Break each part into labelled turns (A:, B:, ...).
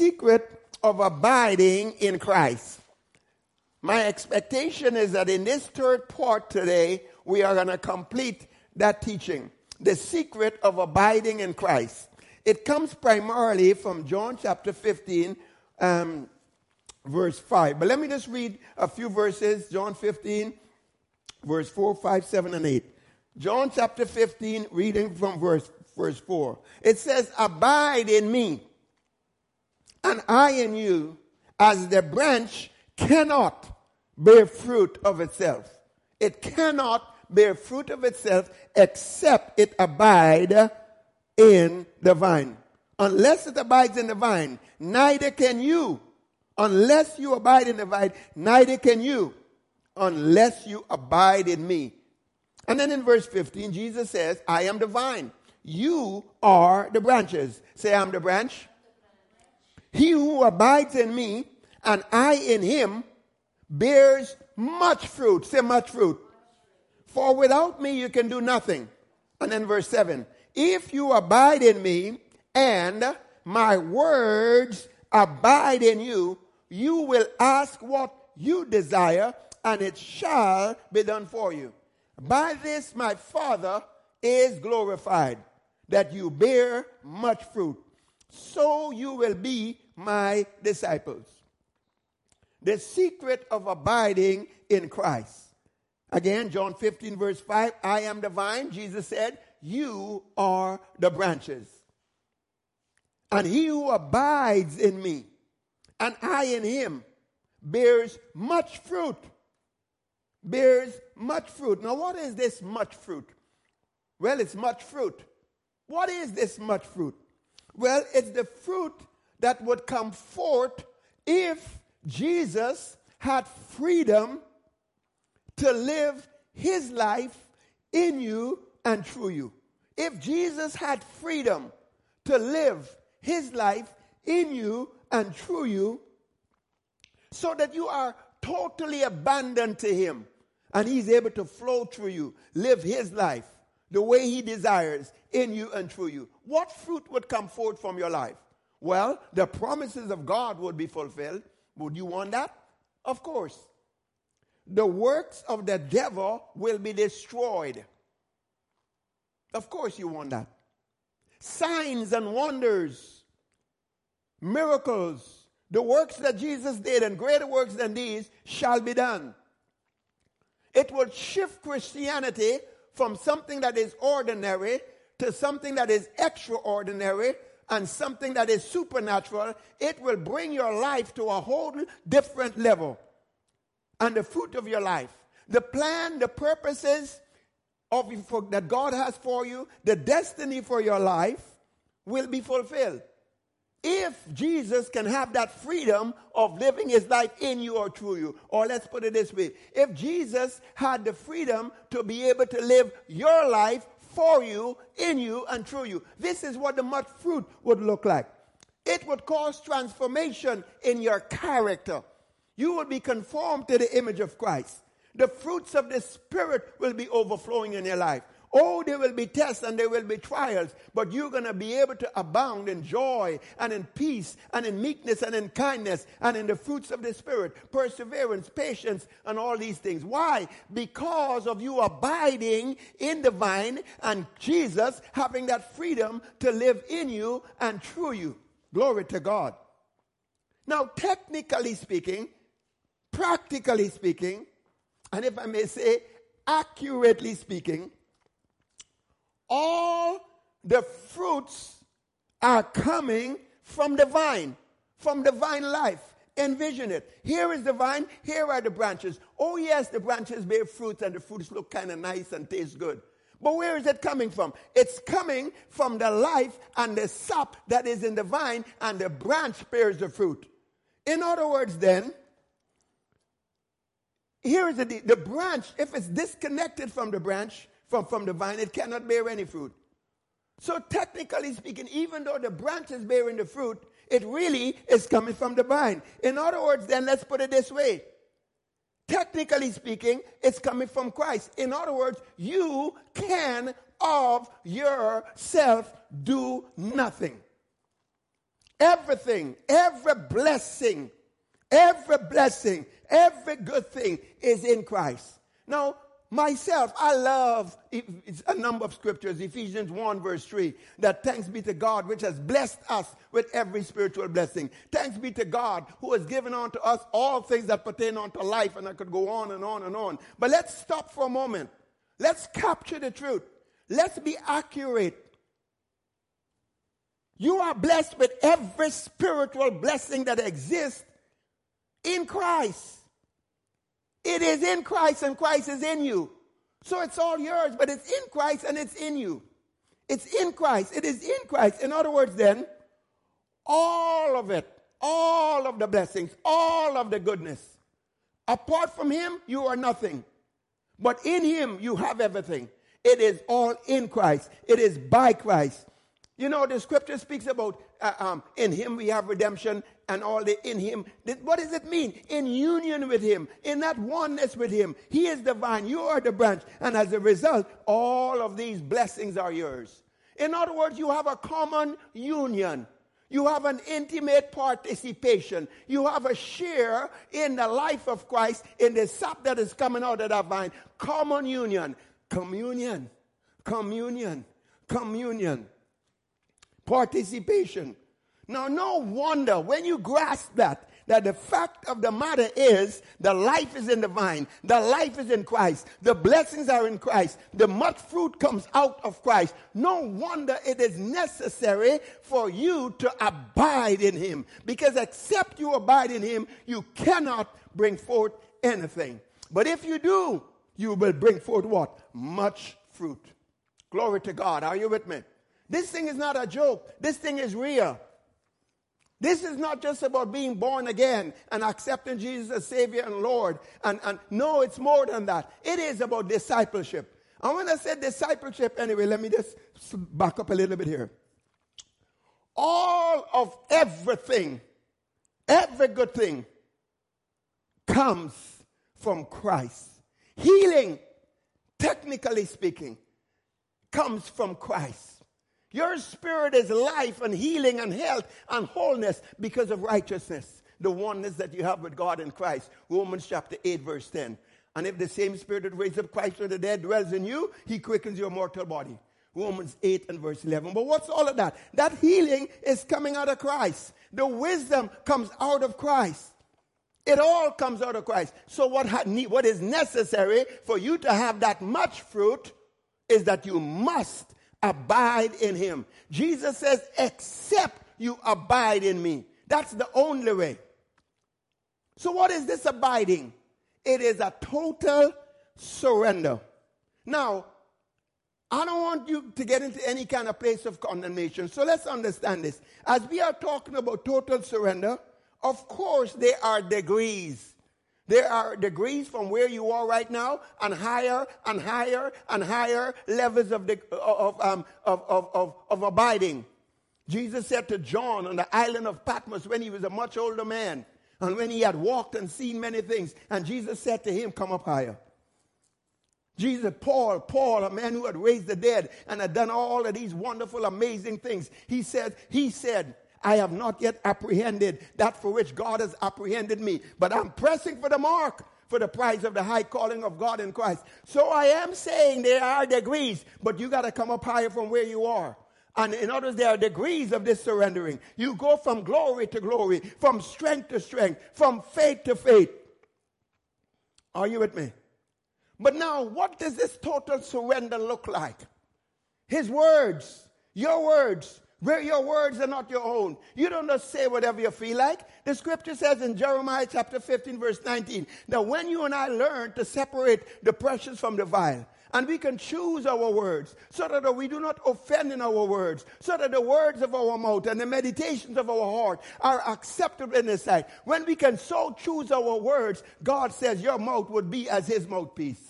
A: secret of abiding in Christ. My expectation is that in this third part today, we are going to complete that teaching. The secret of abiding in Christ. It comes primarily from John chapter 15, um, verse 5. But let me just read a few verses. John 15, verse 4, 5, 7, and 8. John chapter 15, reading from verse, verse 4. It says, Abide in me, and I in you, as the branch cannot bear fruit of itself. It cannot bear fruit of itself except it abide in the vine. Unless it abides in the vine, neither can you. Unless you abide in the vine, neither can you. Unless you abide in me. And then in verse 15, Jesus says, I am the vine. You are the branches. Say, I'm the branch. He who abides in me and I in him bears much fruit. Say, much fruit. For without me you can do nothing. And then verse 7 If you abide in me and my words abide in you, you will ask what you desire, and it shall be done for you. By this my Father is glorified, that you bear much fruit. So you will be my disciples. The secret of abiding in Christ. Again, John 15, verse 5 I am the vine, Jesus said, You are the branches. And he who abides in me, and I in him, bears much fruit. Bears much fruit. Now, what is this much fruit? Well, it's much fruit. What is this much fruit? Well, it's the fruit that would come forth if Jesus had freedom to live his life in you and through you. If Jesus had freedom to live his life in you and through you, so that you are totally abandoned to him and he's able to flow through you, live his life the way he desires in you and through you, what fruit would come forth from your life? Well, the promises of God would be fulfilled. Would you want that? Of course the works of the devil will be destroyed. Of course, you want that. Signs and wonders, miracles, the works that Jesus did and greater works than these shall be done. It will shift Christianity from something that is ordinary to something that is extraordinary and something that is supernatural. It will bring your life to a whole different level and the fruit of your life. The plan, the purposes of for, that God has for you, the destiny for your life will be fulfilled. If Jesus can have that freedom of living his life in you or through you, or let's put it this way if Jesus had the freedom to be able to live your life for you, in you, and through you, this is what the much fruit would look like. It would cause transformation in your character. You will be conformed to the image of Christ. The fruits of the Spirit will be overflowing in your life. Oh, there will be tests and there will be trials, but you're going to be able to abound in joy and in peace and in meekness and in kindness and in the fruits of the Spirit, perseverance, patience, and all these things. Why? Because of you abiding in the vine and Jesus having that freedom to live in you and through you. Glory to God. Now, technically speaking, practically speaking, and if I may say, accurately speaking, all the fruits are coming from the vine, from the vine life. Envision it. Here is the vine, here are the branches. Oh, yes, the branches bear fruits and the fruits look kind of nice and taste good. But where is it coming from? It's coming from the life and the sap that is in the vine, and the branch bears the fruit. In other words, then, here is the, the branch, if it's disconnected from the branch, from, from the vine, it cannot bear any fruit. So, technically speaking, even though the branch is bearing the fruit, it really is coming from the vine. In other words, then let's put it this way. Technically speaking, it's coming from Christ. In other words, you can of yourself do nothing. Everything, every blessing, every blessing, every good thing is in Christ. Now, myself, I love a number of scriptures, Ephesians 1 verse 3, that thanks be to God which has blessed us with every spiritual blessing. Thanks be to God who has given unto us all things that pertain unto life, and I could go on and on and on. But let's stop for a moment. Let's capture the truth. Let's be accurate. You are blessed with every spiritual blessing that exists in Christ. It is in Christ and Christ is in you. So it's all yours, but it's in Christ and it's in you. It's in Christ. It is in Christ. In other words, then, all of it, all of the blessings, all of the goodness. Apart from Him, you are nothing. But in Him, you have everything. It is all in Christ. It is by Christ. You know, the scripture speaks about uh, um, in Him we have redemption and all the in Him. What does it mean? In union with Him, in that oneness with Him. He is the vine, you are the branch. And as a result, all of these blessings are yours. In other words, you have a common union. You have an intimate participation. You have a share in the life of Christ, in the sap that is coming out of that vine. Common union. Communion. Communion. Communion participation. Now, no wonder when you grasp that, that the fact of the matter is the life is in the vine, the life is in Christ, the blessings are in Christ, the much fruit comes out of Christ. No wonder it is necessary for you to abide in Him. Because except you abide in Him, you cannot bring forth anything. But if you do, you will bring forth what? Much fruit. Glory to God. Are you with me? This thing is not a joke. This thing is real. This is not just about being born again and accepting Jesus as Savior and Lord. And, and no, it's more than that. It is about discipleship. And when I say discipleship, anyway, let me just back up a little bit here. All of everything, every good thing, comes from Christ. Healing, technically speaking, comes from Christ. Your spirit is life and healing and health and wholeness because of righteousness, the oneness that you have with God in Christ. Romans chapter 8, verse 10. And if the same spirit that raised up Christ from the dead dwells in you, he quickens your mortal body. Romans 8 and verse 11. But what's all of that? That healing is coming out of Christ. The wisdom comes out of Christ. It all comes out of Christ. So what, ha- what is necessary for you to have that much fruit is that you must abide in him. Jesus says, except you abide in me. That's the only way. So, what is this abiding? It is a total surrender. Now, I don't want you to get into any kind of place of condemnation. So let's understand this. As we are talking about total surrender, of course, there are degrees. There are degrees from where you are right now and higher and higher and higher levels of, the, of, um, of, of, of, abiding. Jesus said to John on the island of Patmos when he was a much older man and when he had walked and seen many things, and Jesus said to him, Come up higher. Jesus, Paul, Paul, a man who had raised the dead and had done all of these wonderful, amazing things. He said, he said, I have not yet apprehended that for which God has apprehended me, but I'm pressing for the mark for the prize of the high calling of God in Christ. So I am saying there are degrees, but you got to come up higher from where you are. And in others, there are degrees of this surrendering. You go from glory to glory, from strength to strength, from faith to faith. Are you with me? But now, what does this total surrender look like? His words, your words, where your words are not your own. You don't just say whatever you feel like. The scripture says in Jeremiah chapter 15 verse 19 that when you and I learn to separate the precious from the vile, and we can choose our words so that we do not offend in our words, so that the words of our mouth and the meditations of our heart are acceptable in His sight. When we can so choose our words, God says your mouth would be as His mouthpiece.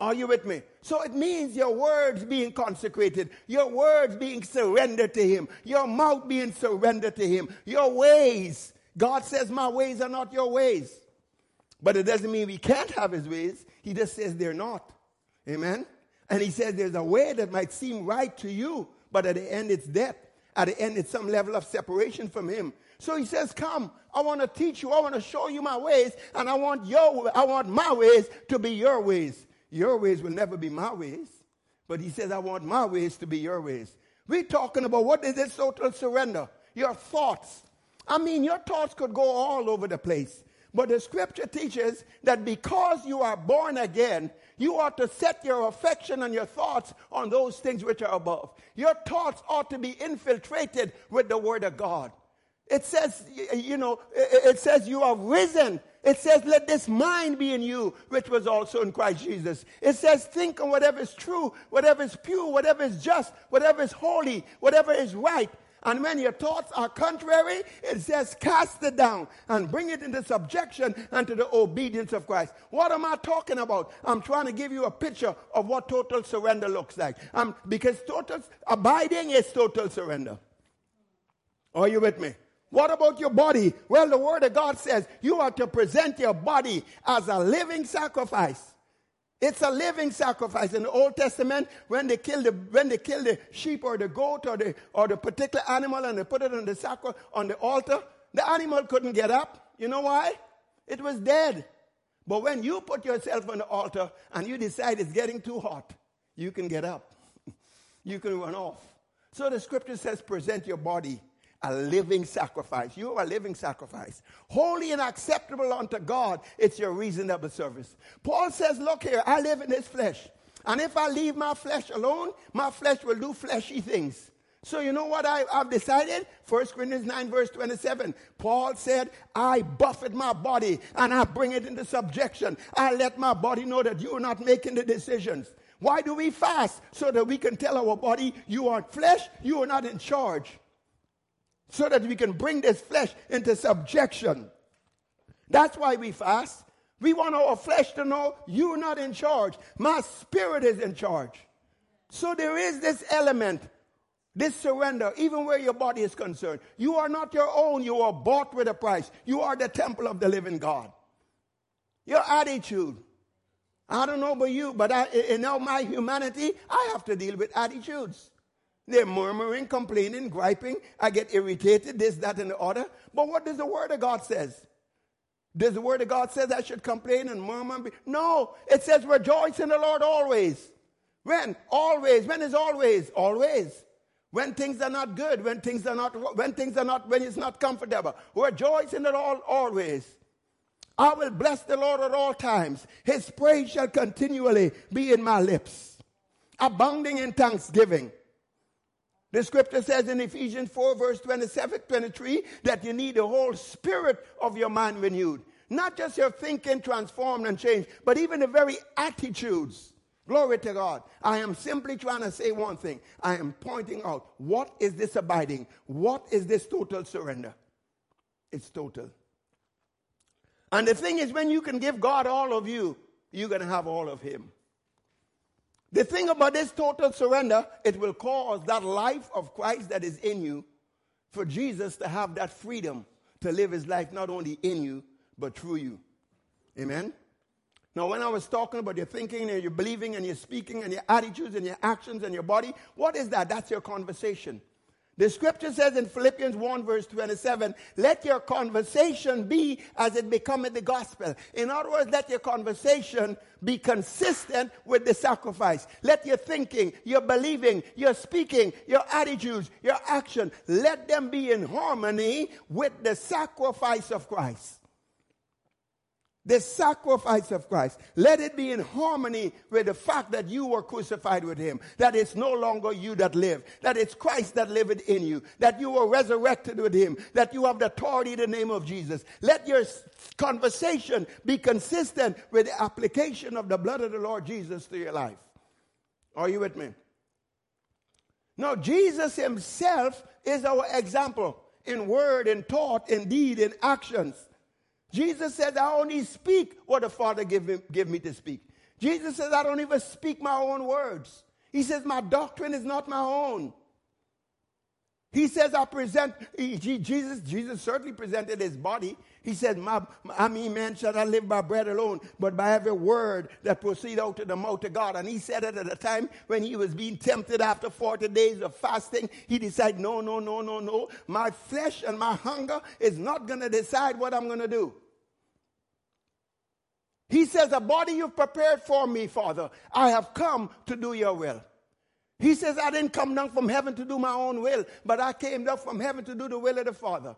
A: Are you with me? So it means your words being consecrated, your words being surrendered to Him, your mouth being surrendered to Him, your ways. God says, My ways are not your ways. But it doesn't mean we can't have His ways. He just says they're not. Amen? And He says there's a way that might seem right to you, but at the end it's death. at the end it's some level of separation from him. So he says, Come, I want to teach you, I want to show you my ways, and I want your I want my ways to be your ways. Your ways will never be my ways. But he says, I want my ways to be your ways. We're talking about what is this total surrender? Your thoughts. I mean, your thoughts could go all over the place. But the scripture teaches that because you are born again, you ought to set your affection and your thoughts on those things which are above. Your thoughts ought to be infiltrated with the word of God. It says, you know, it says you are risen. It says, let this mind be in you, which was also in Christ Jesus. It says, think on whatever is true, whatever is pure, whatever is just, whatever is holy, whatever is right. And when your thoughts are contrary, it says, cast it down and bring it into subjection unto the obedience of Christ. What am I talking about? I'm trying to give you a picture of what total surrender looks like. Um, because total abiding is total surrender. Are you with me? What about your body? Well, the Word of God says you are to present your body as a living sacrifice. It's a living sacrifice. In the Old Testament, when they kill the when they kill the sheep or the goat or the or the particular animal and they put it on the sacri- on the altar, the animal couldn't get up. You know why? It was dead. But when you put yourself on the altar and you decide it's getting too hot, you can get up. you can run off. So the scripture says, present your body a living sacrifice. You are a living sacrifice. Holy and acceptable unto God. It's your reasonable service. Paul says, Look here, I live in this flesh. And if I leave my flesh alone, my flesh will do fleshy things. So you know what I, have decided? 1 Corinthians 9 verse 27. Paul said, I buffet my body and I bring it into subjection. I let my body know that you are not making the decisions. Why do we fast? So that we can tell our body, you are flesh, you are not in charge so that we can bring this flesh into subjection. That's why we fast. We want our flesh to know you're not in charge. My spirit is in charge. So there is this element, this surrender, even where your body is concerned. You are not your own. You are bought with a price. You are the temple of the living God. Your attitude. I don't know about you, but I, in all my humanity, I have to deal with attitudes. They're murmuring, complaining, griping. I get irritated, this, that, and the other. But what does the Word of God says? Does the Word of God say I should complain and murmur? No, it says rejoice in the Lord always. When? Always. When is always? Always. When things are not good, when things are not, when things are not, when it's not comfortable. Rejoice in the Lord always. I will bless the Lord at all times. His praise shall continually be in my lips. Abounding in thanksgiving. The scripture says in Ephesians 4, verse 27, 23, that you need the whole spirit of your mind renewed. Not just your thinking transformed and changed, but even the very attitudes. Glory to God. I am simply trying to say one thing. I am pointing out what is this abiding? What is this total surrender? It's total. And the thing is, when you can give God all of you, you're going to have all of Him. The thing about this total surrender, it will cause that life of Christ that is in you for Jesus to have that freedom to live his life not only in you, but through you. Amen? Now, when I was talking about your thinking and your believing and your speaking and your attitudes and your actions and your body, what is that? That's your conversation. The scripture says in Philippians 1 verse 27, let your conversation be as it becometh the gospel. In other words, let your conversation be consistent with the sacrifice. Let your thinking, your believing, your speaking, your attitudes, your action, let them be in harmony with the sacrifice of Christ the sacrifice of Christ. Let it be in harmony with the fact that you were crucified with him, that it's no longer you that live, that it's Christ that liveth in you, that you were resurrected with him, that you have the authority in the name of Jesus. Let your conversation be consistent with the application of the blood of the Lord Jesus to your life. Are you with me? Now, Jesus himself is our example in word, in thought, in deed, in actions. Jesus says, I only speak what the Father give me, give me to speak. Jesus says, I don't even speak my own words. He says, My doctrine is not my own. He says, I present, he, Jesus, Jesus certainly presented his body. He said, my, I mean, man shall not live by bread alone, but by every word that proceed out of the mouth of God. And he said it at a time when he was being tempted after 40 days of fasting. He decided, no, no, no, no, no. My flesh and my hunger is not going to decide what I'm going to do. He says, a body you've prepared for me, Father. I have come to do your will. He says, I didn't come down from heaven to do my own will, but I came down from heaven to do the will of the Father.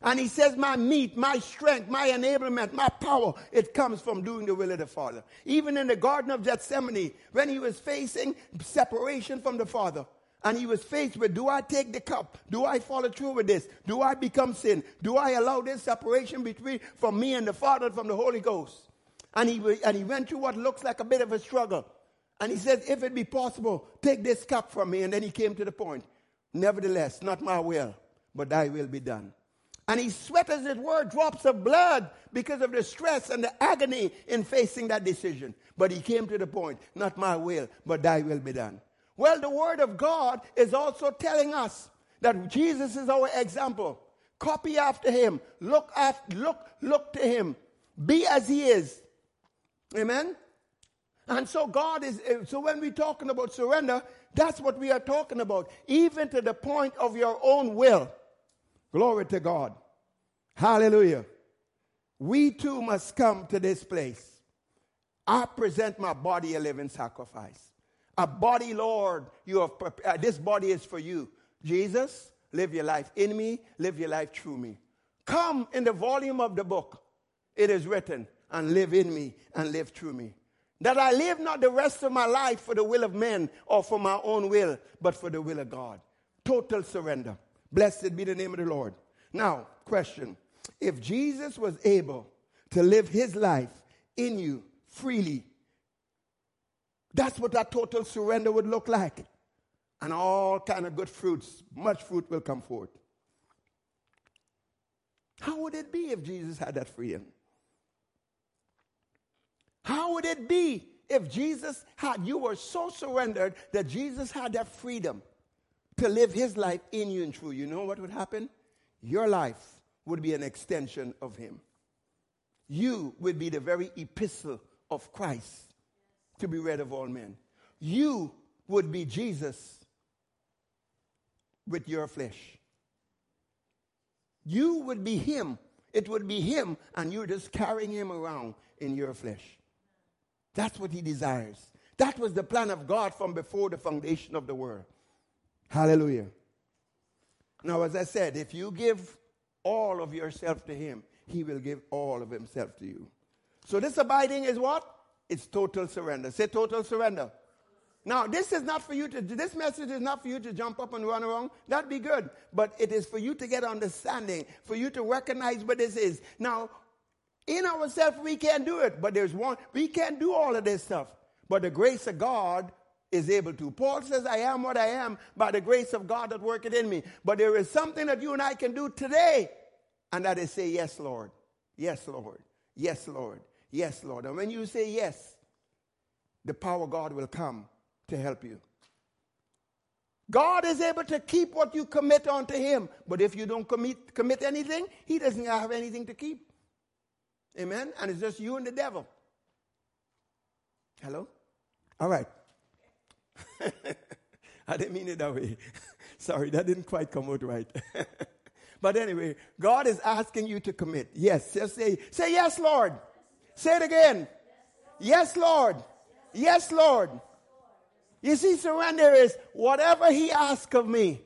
A: And he says, My meat, my strength, my enablement, my power, it comes from doing the will of the Father. Even in the Garden of Gethsemane, when he was facing separation from the Father, and he was faced with, Do I take the cup? Do I follow through with this? Do I become sin? Do I allow this separation between from me and the Father from the Holy Ghost? And he, and he went through what looks like a bit of a struggle. And he says, If it be possible, take this cup from me. And then he came to the point, Nevertheless, not my will, but thy will be done. And he sweat, as it were, drops of blood because of the stress and the agony in facing that decision. But he came to the point, Not my will, but thy will be done. Well, the word of God is also telling us that Jesus is our example. Copy after him. Look after, look, look to him. Be as he is. Amen. And so God is, eh, so when we're talking about surrender, that's what we are talking about, even to the point of your own will. Glory to God. Hallelujah. We too must come to this place. I present my body a living sacrifice. A body, Lord, you have prepared. Uh, this body is for you. Jesus, live your life in me, live your life through me. Come in the volume of the book. It is written, and live in me and live through me. That I live not the rest of my life for the will of men or for my own will, but for the will of God. Total surrender. Blessed be the name of the Lord. Now, question. If Jesus was able to live his life in you freely, that's what that total surrender would look like. And all kind of good fruits, much fruit will come forth. How would it be if Jesus had that freedom? How would it be if Jesus had, you were so surrendered that Jesus had that freedom to live his life in you and through you? know what would happen? Your life would be an extension of him. You would be the very epistle of Christ to be read of all men. You would be Jesus with your flesh. You would be him. It would be him, and you're just carrying him around in your flesh. That's what he desires. That was the plan of God from before the foundation of the world. Hallelujah. Now, as I said, if you give all of yourself to him, he will give all of himself to you. So this abiding is what? It's total surrender. Say total surrender. Now, this is not for you to, this message is not for you to jump up and run around. That'd be good. But it is for you to get understanding, for you to recognize what this is. Now, in ourselves, we can't do it, but there's one, we can't do all of this stuff. But the grace of God is able to. Paul says, I am what I am by the grace of God that worketh in me. But there is something that you and I can do today, and that is say, Yes, Lord. Yes, Lord. Yes, Lord. Yes, Lord. And when you say yes, the power of God will come to help you. God is able to keep what you commit unto Him. But if you don't commit, commit anything, He doesn't have anything to keep. Amen? And it's just you and the devil. Hello? All right. I didn't mean it that way. Sorry, that didn't quite come out right. but anyway, God is asking you to commit. Yes, just say, say yes, Lord. Say it again. Yes, Lord. Yes, Lord. You see, surrender is whatever He asks of me,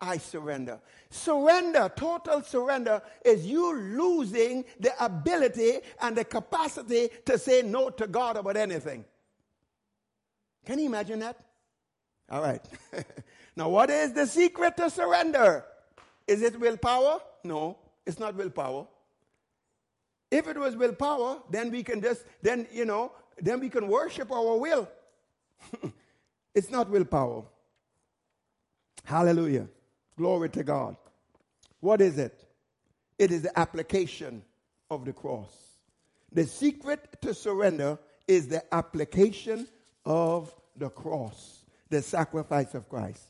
A: I surrender. Surrender, total surrender, is you losing the ability and the capacity to say no to God about anything. Can you imagine that? All right. now, what is the secret to surrender? Is it willpower? No, it's not willpower. If it was willpower, then we can just, then, you know, then we can worship our will. it's not willpower. Hallelujah. Glory to God. What is it? It is the application of the cross. The secret to surrender is the application of the cross, the sacrifice of Christ.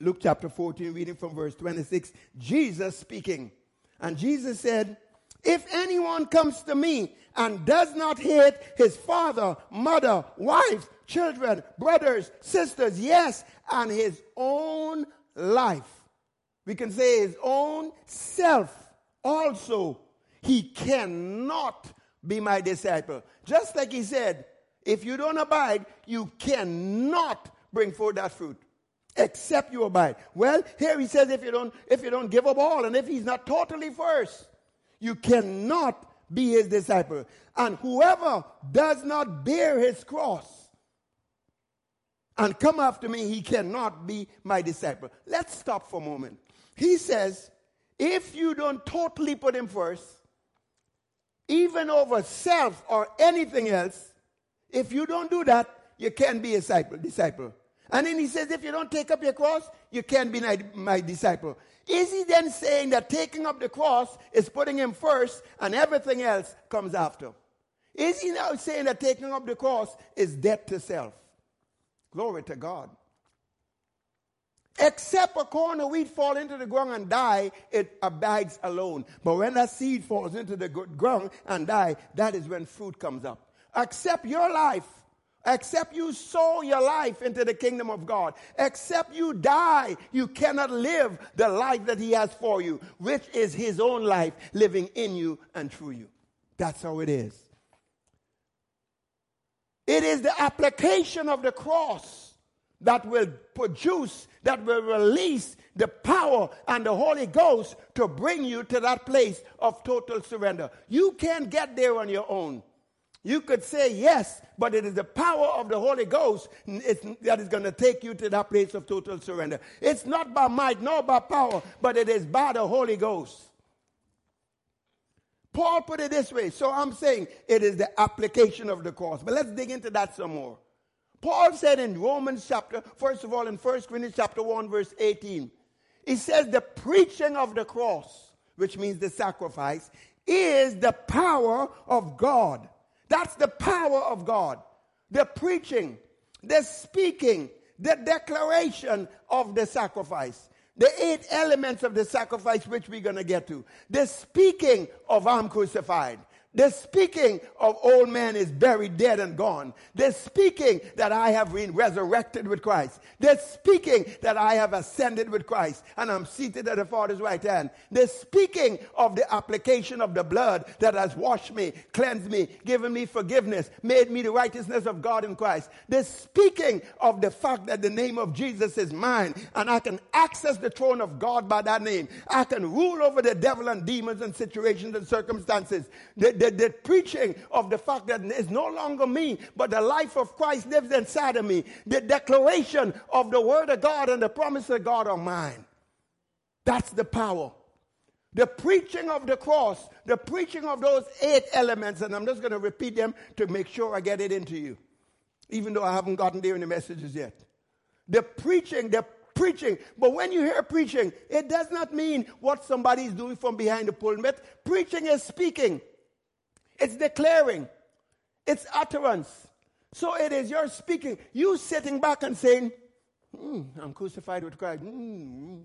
A: Luke chapter 14, reading from verse 26, Jesus speaking. And Jesus said, If anyone comes to me and does not hate his father, mother, wife, children, brothers, sisters, yes, and his own life, we can say his own self also, he cannot be my disciple. Just like he said, if you don't abide, you cannot bring forth that fruit except you abide. Well, here he says if you don't if you don't give up all and if he's not totally first, you cannot be his disciple. And whoever does not bear his cross and come after me, he cannot be my disciple. Let's stop for a moment. He says, if you don't totally put him first, even over self or anything else, if you don't do that, you can't be a disciple. disciple. And then he says, if you don't take up your cross, you can't be my, my disciple. Is he then saying that taking up the cross is putting him first and everything else comes after? Is he now saying that taking up the cross is death to self? Glory to God. Except a corn of wheat fall into the ground and die, it abides alone. But when that seed falls into the ground and die, that is when fruit comes up. Accept your life Except you sow your life into the kingdom of God. Except you die, you cannot live the life that He has for you, which is His own life living in you and through you. That's how it is. It is the application of the cross that will produce, that will release the power and the Holy Ghost to bring you to that place of total surrender. You can't get there on your own. You could say yes, but it is the power of the Holy Ghost that is going to take you to that place of total surrender. It's not by might nor by power, but it is by the Holy Ghost. Paul put it this way. So I'm saying it is the application of the cross. But let's dig into that some more. Paul said in Romans chapter, first of all, in 1 Corinthians chapter 1, verse 18, he says the preaching of the cross, which means the sacrifice, is the power of God that's the power of God. The preaching, the speaking, the declaration of the sacrifice. The eight elements of the sacrifice, which we're going to get to. The speaking of I'm crucified. The speaking of old man is buried, dead, and gone. The speaking that I have been resurrected with Christ. The speaking that I have ascended with Christ and I'm seated at the Father's right hand. The speaking of the application of the blood that has washed me, cleansed me, given me forgiveness, made me the righteousness of God in Christ. The speaking of the fact that the name of Jesus is mine and I can access the throne of God by that name. I can rule over the devil and demons and situations and circumstances. The, the, the preaching of the fact that it's no longer me, but the life of Christ lives inside of me. The declaration of the word of God and the promise of God are mine. That's the power. The preaching of the cross, the preaching of those eight elements, and I'm just going to repeat them to make sure I get it into you, even though I haven't gotten there in the messages yet. The preaching, the preaching. But when you hear preaching, it does not mean what somebody is doing from behind the pulpit. Preaching is speaking. It's declaring, it's utterance. So it is your speaking, you sitting back and saying, mm, I'm crucified with Christ. Mm.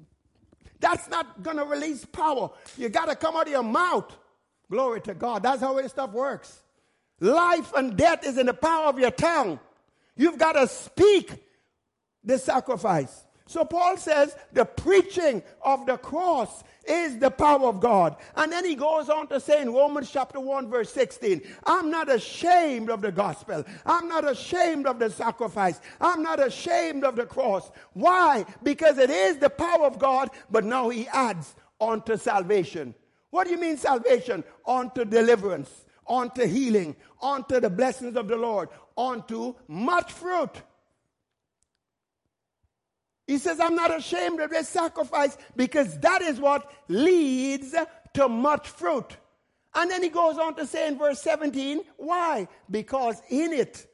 A: That's not going to release power. You got to come out of your mouth. Glory to God. That's how this stuff works. Life and death is in the power of your tongue. You've got to speak the sacrifice. So Paul says the preaching of the cross is the power of God. And then he goes on to say in Romans chapter 1 verse 16, I'm not ashamed of the gospel. I'm not ashamed of the sacrifice. I'm not ashamed of the cross. Why? Because it is the power of God, but now he adds on to salvation. What do you mean salvation? On to deliverance, on to healing, on to the blessings of the Lord, on to much fruit. He says, I'm not ashamed of this sacrifice because that is what leads to much fruit. And then he goes on to say in verse 17, why? Because in it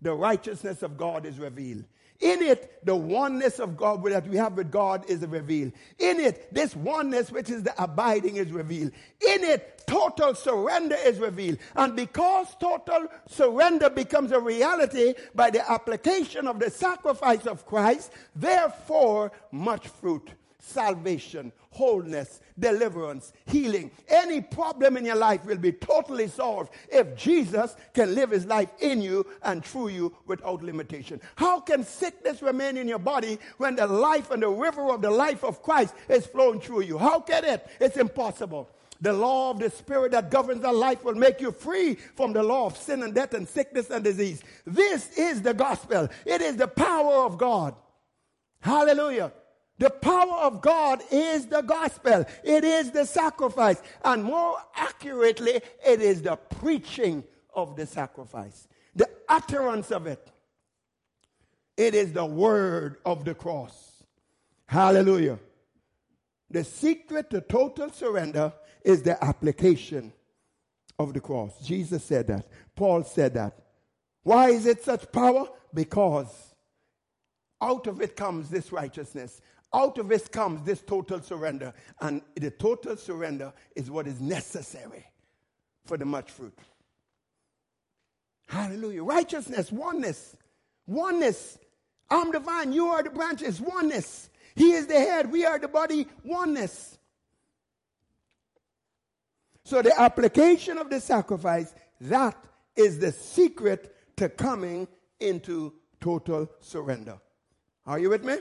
A: the righteousness of God is revealed. In it, the oneness of God that we have with God is revealed. In it, this oneness, which is the abiding, is revealed. In it, total surrender is revealed. And because total surrender becomes a reality by the application of the sacrifice of Christ, therefore, much fruit salvation, wholeness, deliverance, healing. Any problem in your life will be totally solved if Jesus can live his life in you and through you without limitation. How can sickness remain in your body when the life and the river of the life of Christ is flowing through you? How can it? It's impossible. The law of the Spirit that governs our life will make you free from the law of sin and death and sickness and disease. This is the gospel. It is the power of God. Hallelujah. The power of God is the gospel. It is the sacrifice. And more accurately, it is the preaching of the sacrifice, the utterance of it. It is the word of the cross. Hallelujah. The secret to total surrender is the application of the cross. Jesus said that. Paul said that. Why is it such power? Because out of it comes this righteousness. Out of this comes this total surrender. And the total surrender is what is necessary for the much fruit. Hallelujah. Righteousness, oneness. Oneness. I'm the vine, you are the branches. Oneness. He is the head, we are the body. Oneness. So the application of the sacrifice, that is the secret to coming into total surrender. Are you with me?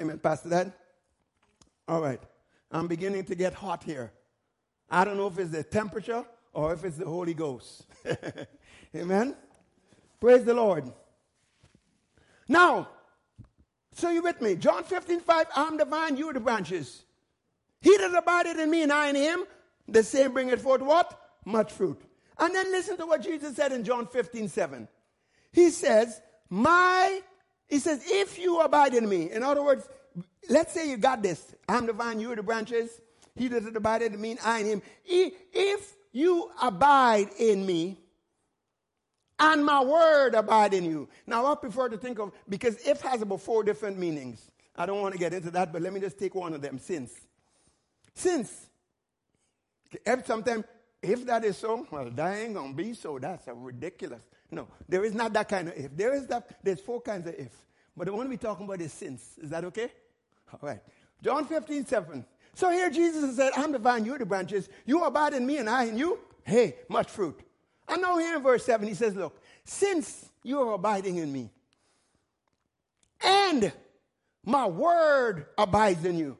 A: Amen, Pastor Daad? All right. I'm beginning to get hot here. I don't know if it's the temperature or if it's the Holy Ghost. Amen? Praise the Lord. Now, so you with me? John 15, 5, I'm the vine, you are the branches. He that abideth in me and I in him, the same bringeth forth what? Much fruit. And then listen to what Jesus said in John 15, 7. He says, My he says, if you abide in me, in other words, let's say you got this. I'm the vine, you are the branches. He doesn't abide in me, I in him. If you abide in me, and my word abide in you. Now, I prefer to think of, because if has about four different meanings. I don't want to get into that, but let me just take one of them, since. Since. If sometimes, if that is so, well, that ain't going to be so. That's a ridiculous. No, there is not that kind of if. There is that, there's four kinds of if. But the one we're talking about is since. Is that okay? All right. John 15, 7. So here Jesus said, I'm the vine, you're the branches. You abide in me and I in you. Hey, much fruit. And now here in verse 7, he says, Look, since you are abiding in me, and my word abides in you,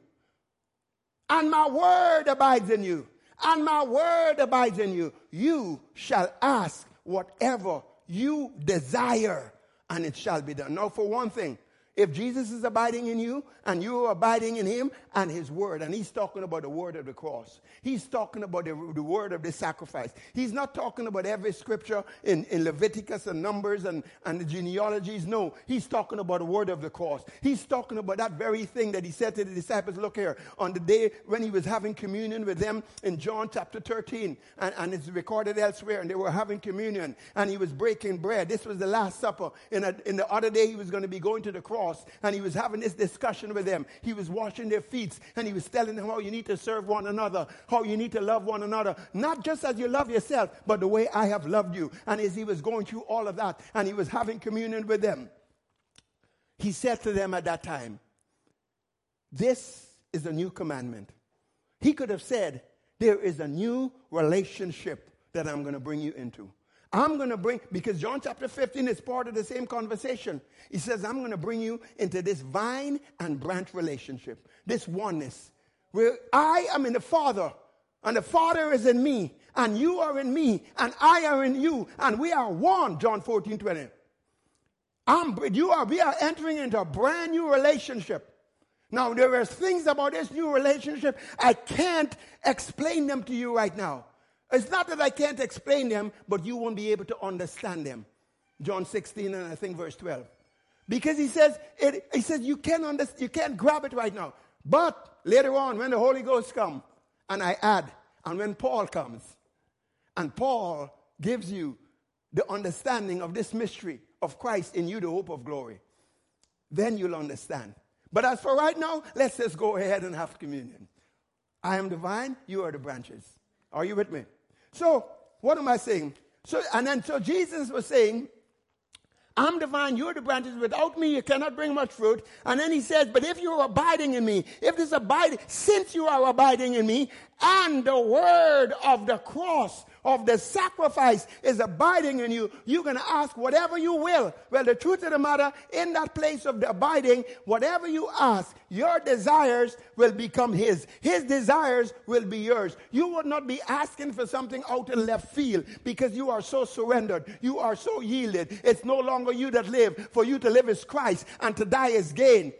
A: and my word abides in you, and my word abides in you, you shall ask whatever you desire, and it shall be done. Now, for one thing, if Jesus is abiding in you and you are abiding in him and his word, and he's talking about the word of the cross, he's talking about the, the word of the sacrifice. He's not talking about every scripture in, in Leviticus and Numbers and, and the genealogies. No, he's talking about the word of the cross. He's talking about that very thing that he said to the disciples look here, on the day when he was having communion with them in John chapter 13, and, and it's recorded elsewhere, and they were having communion, and he was breaking bread. This was the Last Supper. In, a, in the other day, he was going to be going to the cross and he was having this discussion with them. He was washing their feet and he was telling them how you need to serve one another, how you need to love one another, not just as you love yourself, but the way I have loved you. And as he was going through all of that and he was having communion with them, he said to them at that time, This is a new commandment. He could have said, There is a new relationship that I'm going to bring you into. I'm going to bring, because John chapter 15 is part of the same conversation. He says, I'm going to bring you into this vine and branch relationship, this oneness, where I am in the Father, and the Father is in me, and you are in me, and I are in you, and we are one, John 14, 20. I'm, you are, we are entering into a brand new relationship. Now, there are things about this new relationship, I can't explain them to you right now. It's not that I can't explain them, but you won't be able to understand them. John 16 and I think verse 12. Because he says, it, he says you can't, understand, you can't grab it right now. But later on, when the Holy Ghost comes, and I add, and when Paul comes, and Paul gives you the understanding of this mystery of Christ in you, the hope of glory. then you'll understand. But as for right now, let's just go ahead and have communion. I am the vine, you are the branches. Are you with me? So, what am I saying? So, and then, so Jesus was saying, I'm the vine, you're the branches. Without me, you cannot bring much fruit. And then he says, But if you're abiding in me, if this abiding, since you are abiding in me, and the word of the cross of the sacrifice is abiding in you, you can ask whatever you will. Well, the truth of the matter, in that place of the abiding, whatever you ask, your desires will become His. His desires will be yours. You will not be asking for something out in left field because you are so surrendered. You are so yielded. It's no longer you that live. For you to live is Christ and to die is gain.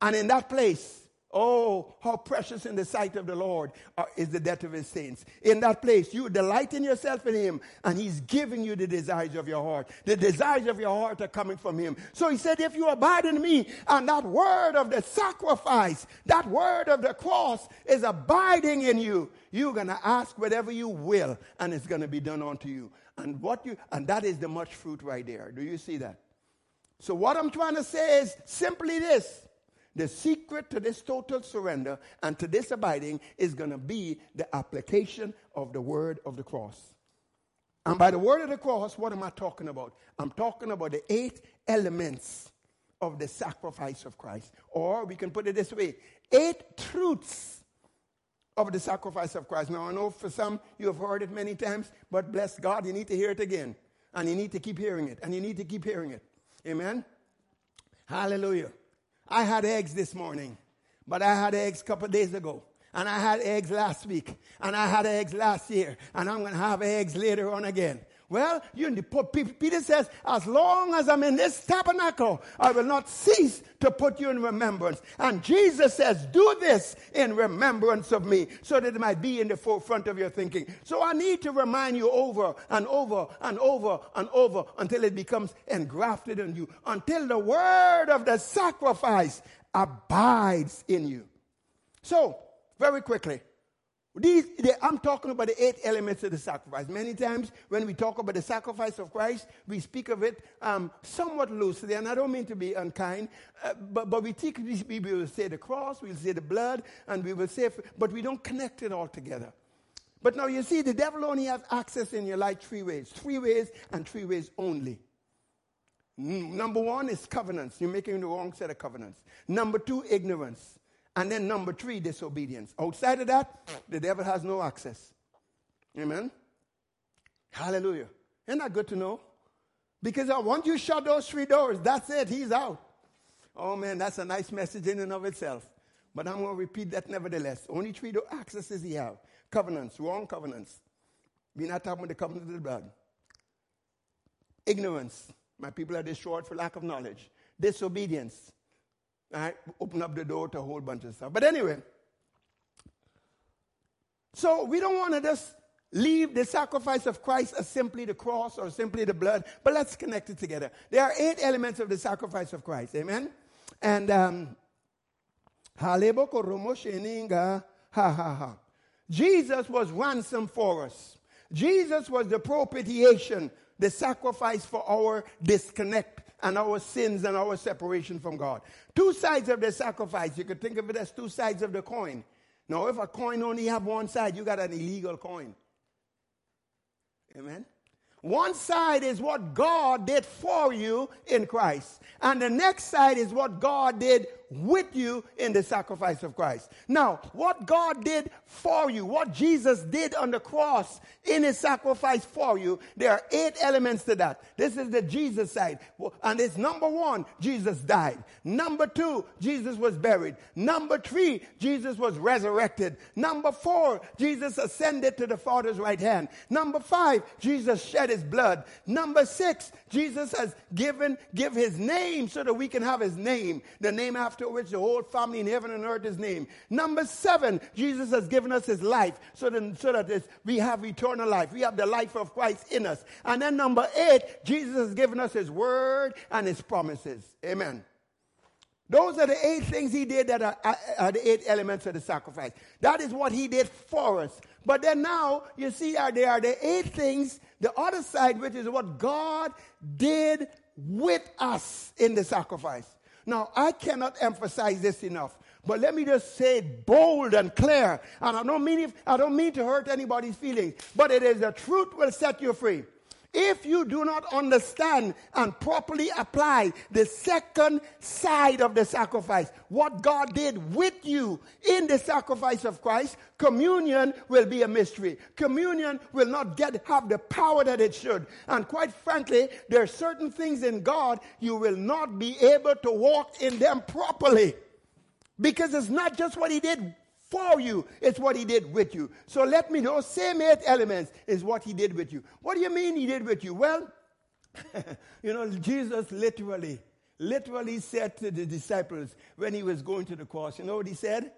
A: And in that place, Oh, how precious in the sight of the Lord uh, is the death of his saints. In that place, you delight in yourself in him, and he's giving you the desires of your heart. The desires of your heart are coming from him. So he said, if you abide in me, and that word of the sacrifice, that word of the cross is abiding in you, you're going to ask whatever you will, and it's going to be done unto you. And what you, and that is the much fruit right there. Do you see that? So what I'm trying to say is simply this the secret to this total surrender and to this abiding is going to be the application of the word of the cross. And by the word of the cross, what am I talking about? I'm talking about the eight elements of the sacrifice of Christ. Or we can put it this way eight truths of the sacrifice of Christ. Now, I know for some you have heard it many times, but bless God, you need to hear it again. And you need to keep hearing it. And you need to keep hearing it. Amen? Hallelujah. I had eggs this morning, but I had eggs a couple days ago. And I had eggs last week. And I had eggs last year. And I'm going to have eggs later on again. Well, you, Peter says, as long as I'm in this tabernacle, I will not cease to put you in remembrance. And Jesus says, do this in remembrance of me, so that it might be in the forefront of your thinking. So I need to remind you over and over and over and over until it becomes engrafted in you, until the word of the sacrifice abides in you. So, very quickly, these, they, I'm talking about the eight elements of the sacrifice. Many times when we talk about the sacrifice of Christ, we speak of it um, somewhat loosely, and I don't mean to be unkind, uh, but, but we, take, we will say the cross, we'll say the blood, and we will say, but we don't connect it all together. But now you see, the devil only has access in your life three ways. Three ways and three ways only. Number one is covenants. You're making the wrong set of covenants. Number two, ignorance. And then number three, disobedience. Outside of that, the devil has no access. Amen. Hallelujah. Isn't that good to know? Because once you shut those three doors, that's it. He's out. Oh man, that's a nice message in and of itself. But I'm going to repeat that nevertheless. Only three door accesses he have. Covenants, wrong covenants. We're not talking about the covenant of the blood. Ignorance. My people are destroyed for lack of knowledge. Disobedience. I open up the door to a whole bunch of stuff. But anyway, so we don't want to just leave the sacrifice of Christ as simply the cross or simply the blood, but let's connect it together. There are eight elements of the sacrifice of Christ. Amen? And um, ha ha ha. Jesus was ransom for us. Jesus was the propitiation, the sacrifice for our disconnect and our sins and our separation from God. Two sides of the sacrifice. You could think of it as two sides of the coin. Now, if a coin only have one side, you got an illegal coin. Amen. One side is what God did for you in Christ, and the next side is what God did with you in the sacrifice of Christ. Now, what God did for you, what Jesus did on the cross in his sacrifice for you, there are eight elements to that. This is the Jesus side. And it's number one, Jesus died. Number two, Jesus was buried. Number three, Jesus was resurrected. Number four, Jesus ascended to the Father's right hand. Number five, Jesus shed his blood. Number six, Jesus has given, give his name so that we can have his name. The name after after which the whole family in heaven and earth is named. Number seven, Jesus has given us his life so that, so that we have eternal life. We have the life of Christ in us. And then number eight, Jesus has given us his word and his promises. Amen. Those are the eight things he did that are, uh, are, the eight elements of the sacrifice. That is what he did for us. But then now, you see, there are the eight things, the other side, which is what God did with us in the sacrifice. Now, I cannot emphasize this enough. But let me just say it bold and clear. And I don't mean if, I don't mean to hurt anybody's feelings, but it is the truth will set you free. If you do not understand and properly apply the second side of the sacrifice, what God did with you in the sacrifice of Christ, communion will be a mystery. Communion will not get have the power that it should. And quite frankly, there are certain things in God you will not be able to walk in them properly. Because it's not just what he did for you. It's what he did with you. So let me know, same eight elements is what he did with you. What do you mean he did with you? Well, you know, Jesus literally, literally said to the disciples when he was going to the cross, you know what he said?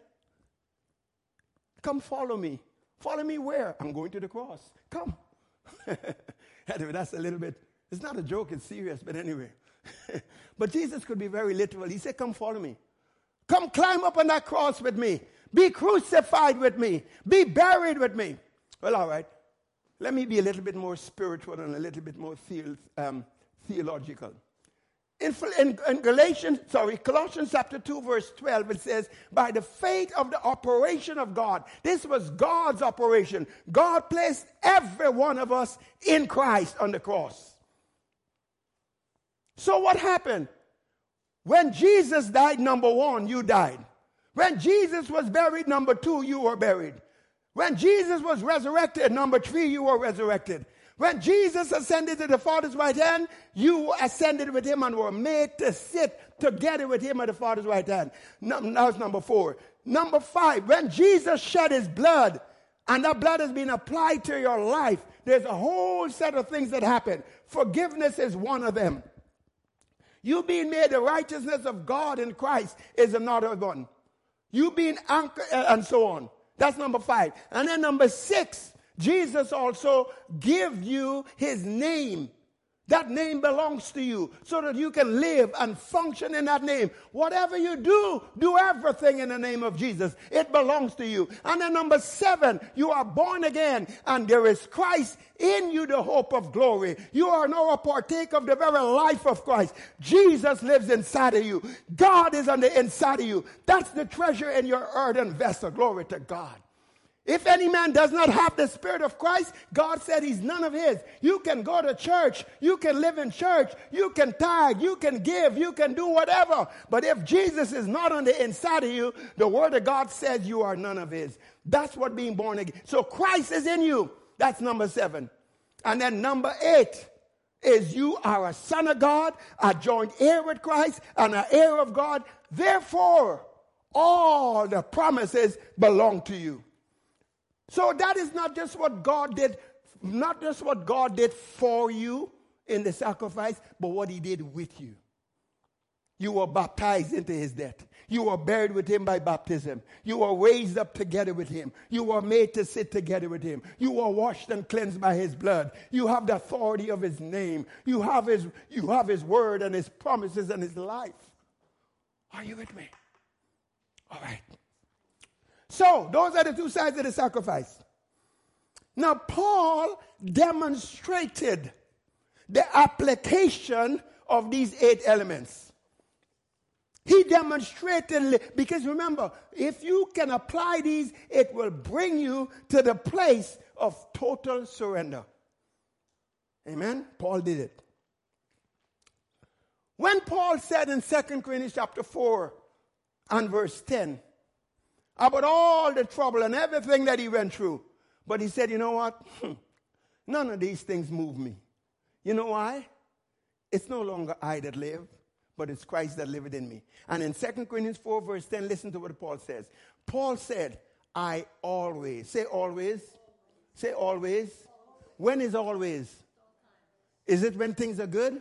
A: Come follow me. Follow me where? I'm going to the cross. Come. anyway, that's a little bit, it's not a joke, it's serious, but anyway. but Jesus could be very literal. He said, Come follow me. Come climb up on that cross with me. Be crucified with me. Be buried with me. Well, all right. Let me be a little bit more spiritual and a little bit more the, um, theological. In, in, in, Galatians, sorry, Colossians chapter 2, verse 12, it says, by the faith of the operation of God. This was God's operation. God placed every one of us in Christ on the cross. So what happened? When Jesus died, number one, you died. When Jesus was buried, number two, you were buried. When Jesus was resurrected, number three, you were resurrected. When Jesus ascended to the Father's right hand, you ascended with him and were made to sit together with him at the Father's right hand. That's number four. Number five, when Jesus shed his blood and that blood has been applied to your life, there's a whole set of things that happen. Forgiveness is one of them. You being made the righteousness of God in Christ is another one. You being anchored eh, and so on. That's number five. And then number six, Jesus also give you his name. That name belongs to you so that you can live and function in that name. Whatever you do, do everything in the name of Jesus. It belongs to you. And then number seven, you are born again and there is Christ in you, the hope of glory. You are now a partake of the very life of Christ. Jesus lives inside of you. God is on the inside of you. That's the treasure in your earthen vessel. Glory to God. If any man does not have the Spirit of Christ, God said he's none of his. You can go to church, you can live in church, you can tithe, you can give, you can do whatever. But if Jesus is not on the inside of you, the Word of God says you are none of his. That's what being born again. So Christ is in you. That's number seven. And then number eight is you are a son of God, a joint heir with Christ, and an heir of God. Therefore, all the promises belong to you. So that is not just what God did, not just what God did for you in the sacrifice, but what he did with you. You were baptized into his death. You were buried with him by baptism. You were raised up together with him. You were made to sit together with him. You were washed and cleansed by his blood. You have the authority of his name. You have his, you have his word and his promises and his life. Are you with me? All right. So, those are the two sides of the sacrifice. Now, Paul demonstrated the application of these eight elements. He demonstrated, because remember, if you can apply these, it will bring you to the place of total surrender. Amen? Paul did it. When Paul said in 2 Corinthians chapter 4 and verse 10, about all the trouble and everything that he went through. But he said, you know what? Hmm. None of these things move me. You know why? It's no longer I that live, but it's Christ that liveth in me. And in 2 Corinthians 4, verse 10, listen to what Paul says. Paul said, I always, say always, say always. When is always? Is it when things are good?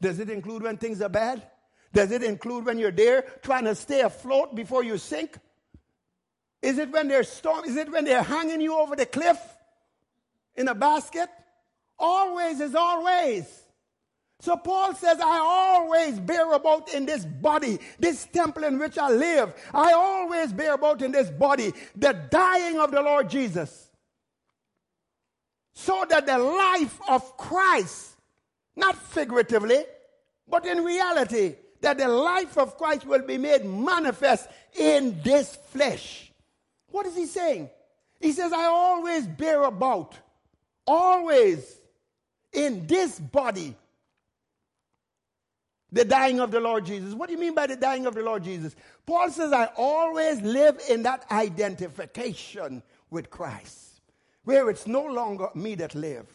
A: Does it include when things are bad? Does it include when you're there trying to stay afloat before you sink? Is it when they're storm? Is it when they're hanging you over the cliff in a basket? Always is always. So Paul says, I always bear about in this body, this temple in which I live. I always bear about in this body the dying of the Lord Jesus. So that the life of Christ, not figuratively, but in reality, that the life of Christ will be made manifest in this flesh. What is he saying? He says, I always bear about, always in this body, the dying of the Lord Jesus. What do you mean by the dying of the Lord Jesus? Paul says, I always live in that identification with Christ, where it's no longer me that live,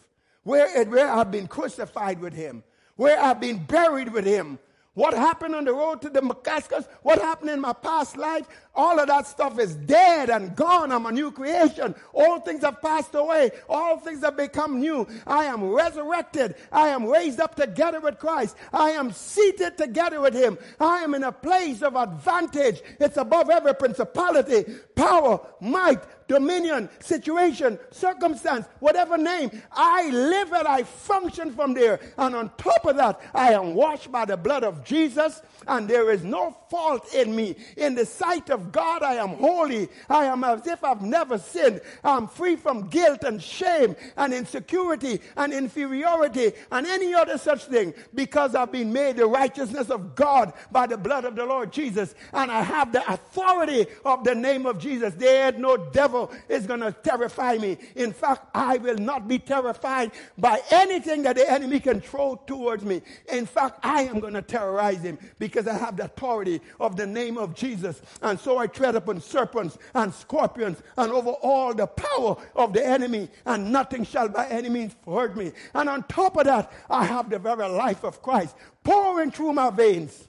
A: where, it, where I've been crucified with him, where I've been buried with him, what happened on the road to the Damascus, what happened in my past life, all of that stuff is dead and gone. I'm a new creation. All things have passed away. All things have become new. I am resurrected. I am raised up together with Christ. I am seated together with Him. I am in a place of advantage. It's above every principality, power, might, dominion, situation, circumstance, whatever name. I live and I function from there. And on top of that, I am washed by the blood of Jesus, and there is no fault in me. In the sight of God, I am holy. I am as if I've never sinned. I'm free from guilt and shame and insecurity and inferiority and any other such thing because I've been made the righteousness of God by the blood of the Lord Jesus. And I have the authority of the name of Jesus. There no devil is going to terrify me. In fact, I will not be terrified by anything that the enemy can throw towards me. In fact, I am going to terrorize him because I have the authority of the name of Jesus. And so I tread upon serpents and scorpions and over all the power of the enemy, and nothing shall by any means hurt me. And on top of that, I have the very life of Christ pouring through my veins.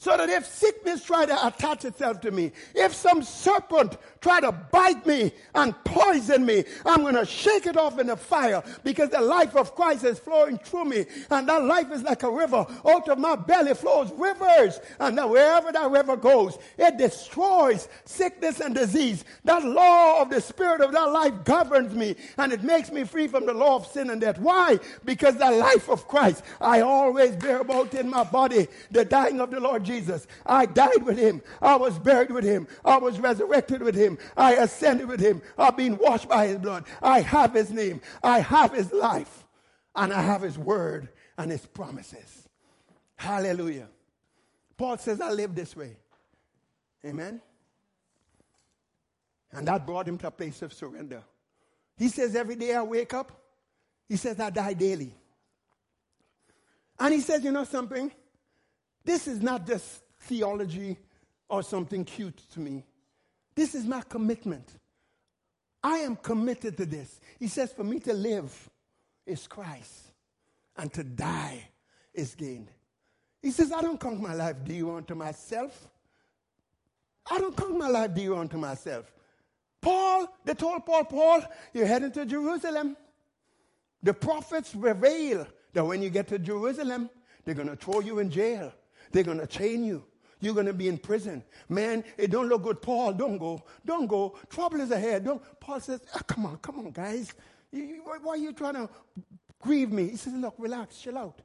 A: So that if sickness try to attach itself to me, if some serpent try to bite me and poison me, I'm going to shake it off in the fire because the life of Christ is flowing through me. And that life is like a river. Out of my belly flows rivers. And that wherever that river goes, it destroys sickness and disease. That law of the spirit of that life governs me and it makes me free from the law of sin and death. Why? Because the life of Christ, I always bear about in my body the dying of the Lord Jesus. I died with him. I was buried with him. I was resurrected with him. I ascended with him. I've been washed by his blood. I have his name. I have his life. And I have his word and his promises. Hallelujah. Paul says, I live this way. Amen. And that brought him to a place of surrender. He says, Every day I wake up, he says, I die daily. And he says, You know something? This is not just theology or something cute to me. This is my commitment. I am committed to this. He says, For me to live is Christ, and to die is gain. He says, I don't count my life dear unto myself. I don't count my life dear unto myself. Paul, they told Paul, Paul, you're heading to Jerusalem. The prophets reveal that when you get to Jerusalem, they're going to throw you in jail. They're going to chain you. You're going to be in prison. Man, it don't look good. Paul, don't go. Don't go. Trouble is ahead. Don't. Paul says, oh, come on, come on, guys. You, why are you trying to grieve me? He says, look, relax, chill out.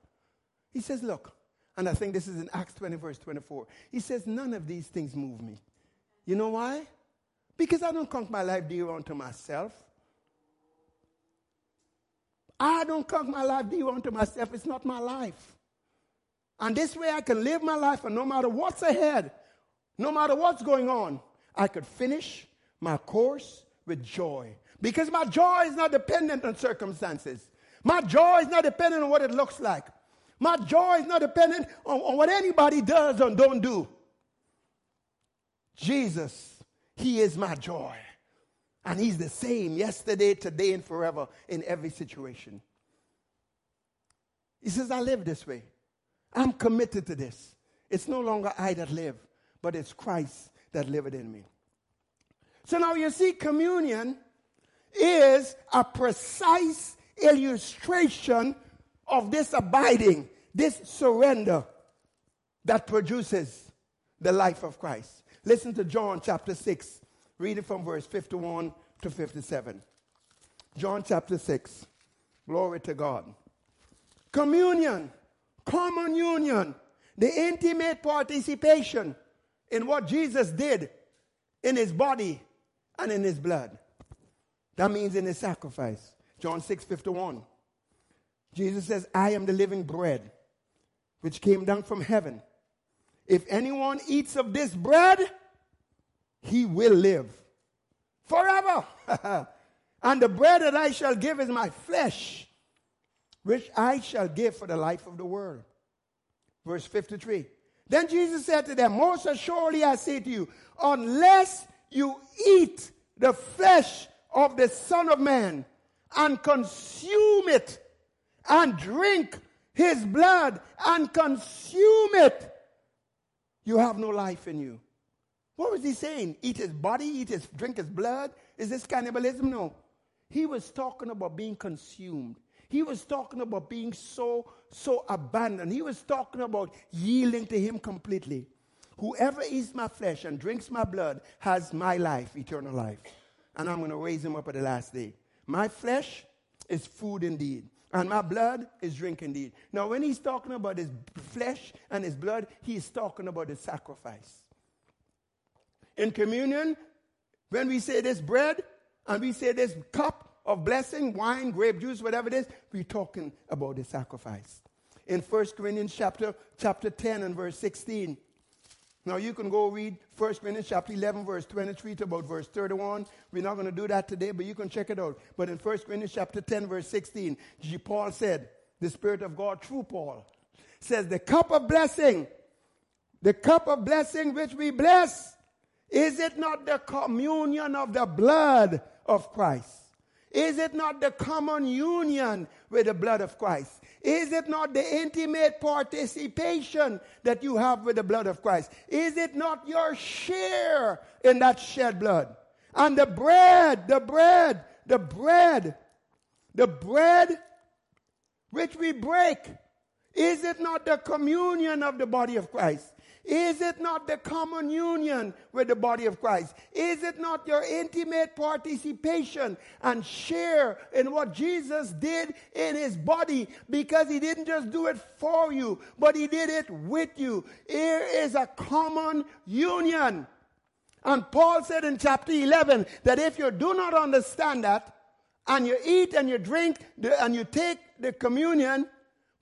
A: He says, look, and I think this is in Acts 20, verse 24. He says, none of these things move me. You know why? Because I don't count my life dear unto myself. I don't count my life dear unto myself. It's not my life. And this way I can live my life, and no matter what's ahead, no matter what's going on, I could finish my course with joy. Because my joy is not dependent on circumstances. My joy is not dependent on what it looks like. My joy is not dependent on, on what anybody does or don't do. Jesus, He is my joy. And He's the same yesterday, today, and forever in every situation. He says, I live this way. I'm committed to this. It's no longer I that live, but it's Christ that liveth in me. So now you see, communion is a precise illustration of this abiding, this surrender that produces the life of Christ. Listen to John chapter 6, read it from verse 51 to 57. John chapter 6. Glory to God. Communion common union, the intimate participation in what Jesus did in his body and in his blood. That means in his sacrifice. John 6 51. Jesus says, I am the living bread which came down from heaven. If anyone eats of this bread, he will live forever. and the bread that I shall give is my flesh, which I shall give for the life of the world. Verse 53. Then Jesus said to them, Most assuredly I say to you, unless you eat the flesh of the Son of Man and consume it and drink his blood and consume it, you have no life in you. What was he saying? Eat his body, eat his, drink his blood? Is this cannibalism? No. He was talking about being consumed. He was talking about being so, so abandoned. He was talking about yielding to him completely. Whoever eats my flesh and drinks my blood has my life, eternal life. And I'm going to raise him up at the last day. My flesh is food indeed. And my blood is drink indeed. Now, when he's talking about his flesh and his blood, he's talking about the sacrifice. In communion, when we say this bread and we say this cup of blessing, wine, grape juice, whatever it is, we're talking about the sacrifice. In 1 Corinthians chapter, chapter 10 and verse 16, now you can go read 1 Corinthians chapter 11, verse 23 to about verse 31. We're not going to do that today, but you can check it out. But in 1 Corinthians chapter 10, verse 16, Paul said, the Spirit of God through Paul says, the cup of blessing, the cup of blessing which we bless, is it not the communion of the blood of Christ? Is it not the common union with the blood of Christ? Is it not the intimate participation that you have with the blood of Christ? Is it not your share in that shed blood? And the bread, the bread, the bread, the bread which we break, is it not the communion of the body of Christ? Is it not the common union with the body of Christ? Is it not your intimate participation and share in what Jesus did in his body? Because he didn't just do it for you, but he did it with you. Here is a common union. And Paul said in chapter 11 that if you do not understand that, and you eat and you drink and you take the communion,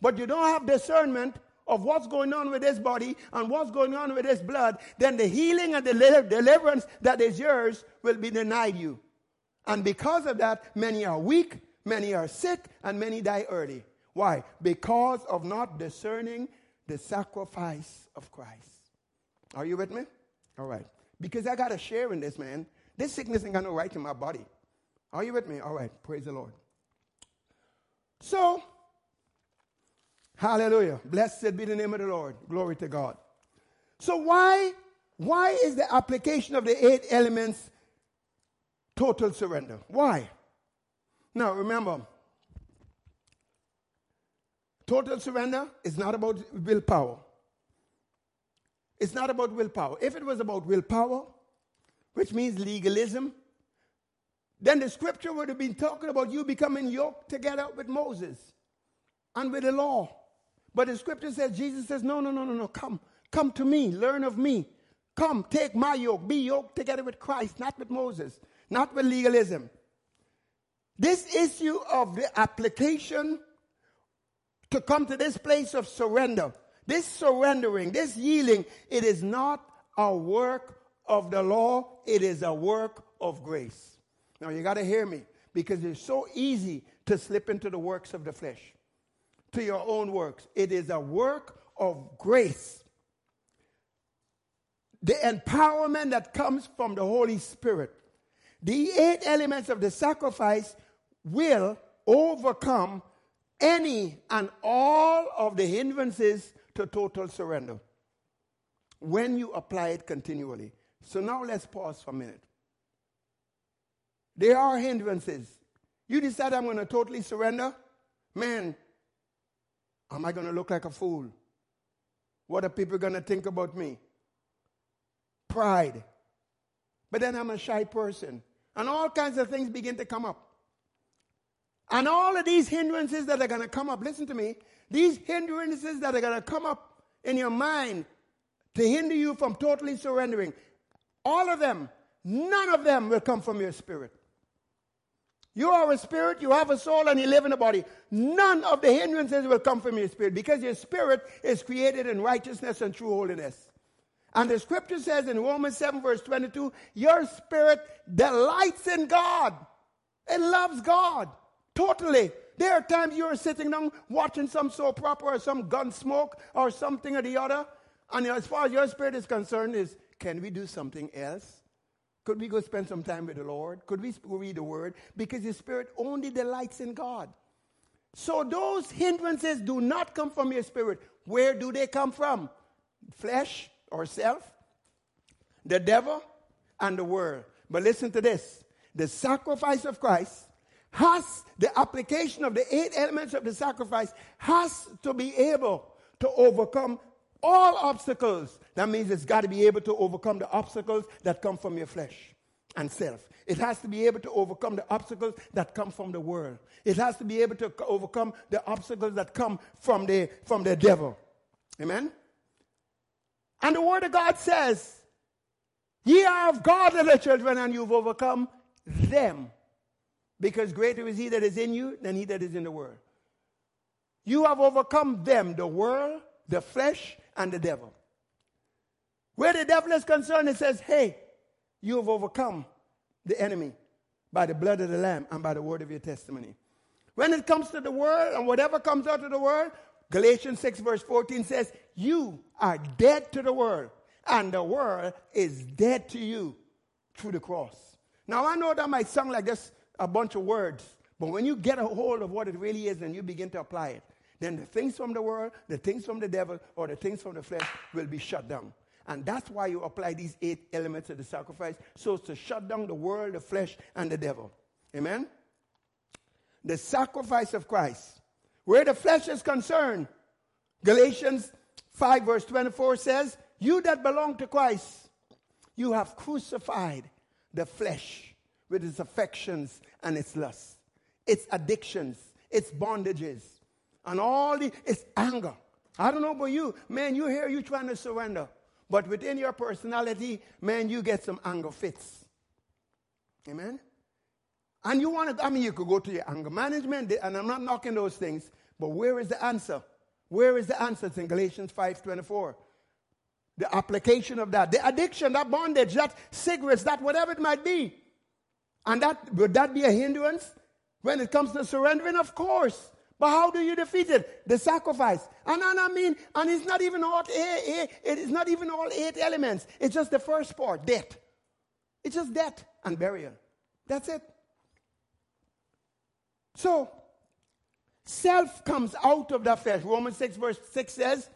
A: but you don't have discernment, of what's going on with this body and what's going on with this blood, then the healing and the deliverance that is yours will be denied you. And because of that, many are weak, many are sick, and many die early. Why? Because of not discerning the sacrifice of Christ. Are you with me? All right. Because I got a share in this, man. This sickness ain't got no right in my body. Are you with me? All right. Praise the Lord. So, Hallelujah. Blessed be the name of the Lord. Glory to God. So why, why is the application of the eight elements total surrender? Why? Now remember, total surrender is not about willpower. It's not about willpower. If it was about willpower, which means legalism, then the scripture would have been talking about you becoming yoked together with Moses and with the law. But the scripture says, Jesus says, no, no, no, no, no, come, come to me, learn of me. Come, take my yoke, be yoked together with Christ, not with Moses, not with legalism. This issue of the application to come to this place of surrender, this surrendering, this yielding, it is not a work of the law, it is a work of grace. Now you got to hear me because it's so easy to slip into the works of the flesh to your own works. It is a work of grace. The empowerment that comes from the Holy Spirit. The eight elements of the sacrifice will overcome any and all of the hindrances to total surrender when you apply it continually. So now let's pause for a minute. There are hindrances. You decide I'm going to totally surrender. Man, Am I going to look like a fool? What are people going to think about me? Pride. But then I'm a shy person. And all kinds of things begin to come up. And all of these hindrances that are going to come up, listen to me, these hindrances that are going to come up in your mind to hinder you from totally surrendering, all of them, none of them will come from your spirit. You are a spirit, you have a soul, and you live in a body. None of the hindrances will come from your spirit because your spirit is created in righteousness and true holiness. And the scripture says in Romans 7, verse 22, your spirit delights in God. It loves God totally. There are times you're sitting down watching some soap opera or some gun smoke or something or the other. And as far as your spirit is concerned, is can we do something else? Could we go spend some time with the Lord? Could we read the Word? Because your spirit only delights in God. So those hindrances do not come from your spirit. Where do they come from? Flesh or self, the devil, and the world. But listen to this the sacrifice of Christ has, the application of the eight elements of the sacrifice has to be able to overcome all obstacles. That means it's got to be able to overcome the obstacles that come from your flesh and self. It has to be able to overcome the obstacles that come from the world. It has to be able to overcome the obstacles that come from the, from the devil. Amen? And the Word of God says, Ye are of God, little children, and you've overcome them. Because greater is He that is in you than He that is in the world. You have overcome them, the world, the flesh, and the devil. Where the devil is concerned, it says, Hey, you have overcome the enemy by the blood of the Lamb and by the word of your testimony. When it comes to the world and whatever comes out of the world, Galatians 6, verse 14 says, You are dead to the world, and the world is dead to you through the cross. Now, I know that might sound like just a bunch of words, but when you get a hold of what it really is and you begin to apply it, then the things from the world, the things from the devil, or the things from the flesh will be shut down. And that's why you apply these eight elements of the sacrifice, so as to shut down the world, the flesh, and the devil. Amen? The sacrifice of Christ. Where the flesh is concerned, Galatians 5, verse 24 says, You that belong to Christ, you have crucified the flesh with its affections and its lusts, its addictions, its bondages, and all the its anger. I don't know about you, man. You hear you trying to surrender, but within your personality, man, you get some anger fits. Amen. And you want to, I mean, you could go to your anger management, and I'm not knocking those things, but where is the answer? Where is the answer? It's in Galatians 5:24. The application of that, the addiction, that bondage, that cigarettes, that whatever it might be. And that would that be a hindrance when it comes to surrendering? Of course. But how do you defeat it? The sacrifice. And, I mean, and it's not even all eight, it is not even all eight elements. It's just the first part, death. It's just death and burial. That's it. So, self comes out of the flesh. Romans 6, verse 6 says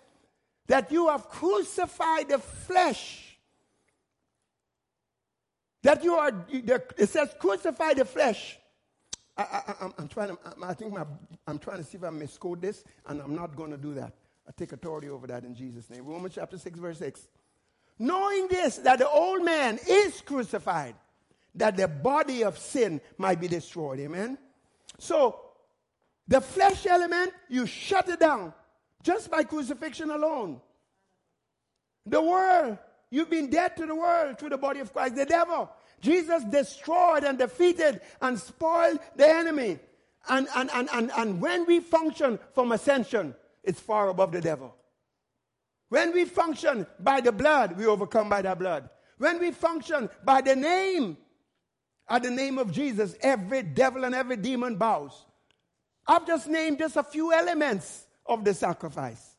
A: that you have crucified the flesh. That you are, it says, crucify the flesh. I, am trying to, I think my, I'm trying to see if I misquote this, and I'm not going to do that. I take authority over that in Jesus' name. Romans chapter 6, verse 6. Knowing this, that the old man is crucified, that the body of sin might be destroyed. Amen? So, the flesh element, you shut it down just by crucifixion alone. The world, you've been dead to the world through the body of Christ. The devil, Jesus destroyed and defeated and spoiled the enemy. And, and, and, and, and when we function from ascension, it's far above the devil. When we function by the blood, we overcome by that blood. When we function by the name, at the name of Jesus, every devil and every demon bows. I've just named just a few elements of the sacrifice.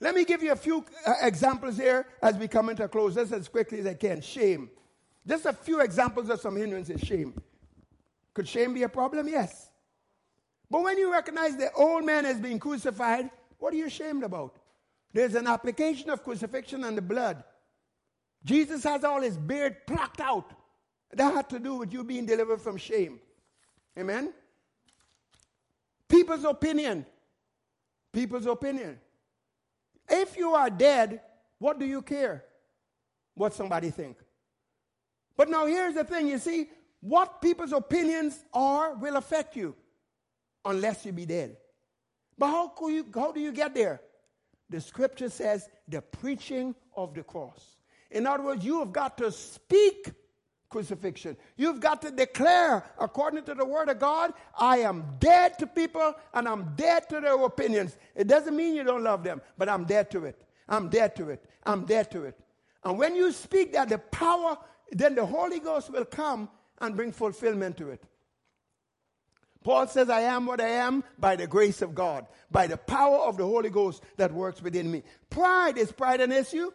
A: Let me give you a few uh, examples here as we come into close, just as quickly as I can. Shame. Just a few examples of some hindrances. Shame. Could shame be a problem? Yes. But when you recognize the old man has been crucified, what are you ashamed about? There's an application of crucifixion and the blood. Jesus has all his beard plucked out. That had to do with you being delivered from shame. Amen? People's opinion. People's opinion. If you are dead, what do you care? What somebody think? But now here's the thing, you see, what people's opinions are will affect you unless you be dead. But how, you, how do you get there? The scripture says the preaching of the cross. In other words, you have got to speak crucifixion. You've got to declare, according to the word of God, I am dead to people and I'm dead to their opinions. It doesn't mean you don't love them, but I'm dead to it. I'm dead to it. I'm dead to it. And when you speak that, the power, then the Holy Ghost will come and bring fulfillment to it. Paul says, I am what I am by the grace of God, by the power of the Holy Ghost that works within me. Pride, is pride an issue?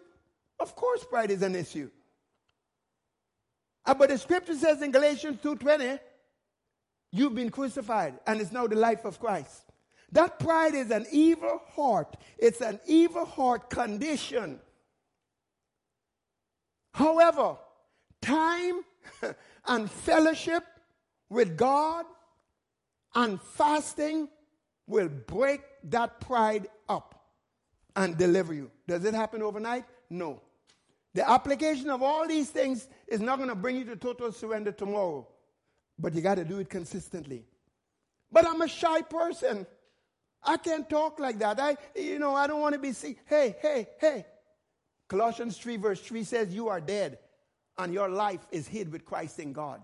A: Of course pride is an issue. Uh, but the scripture says in Galatians 2.20, you've been crucified and it's now the life of Christ. That pride is an evil heart. It's an evil heart condition. However, time and fellowship with God and fasting will break that pride up and deliver you. Does it happen overnight? No. The application of all these things is not going to bring you to total surrender tomorrow, but you got to do it consistently. But I'm a shy person. I can't talk like that. I, you know, I don't want to be seen. Hey, hey, hey. Colossians 3, verse 3 says, You are dead, and your life is hid with Christ in God.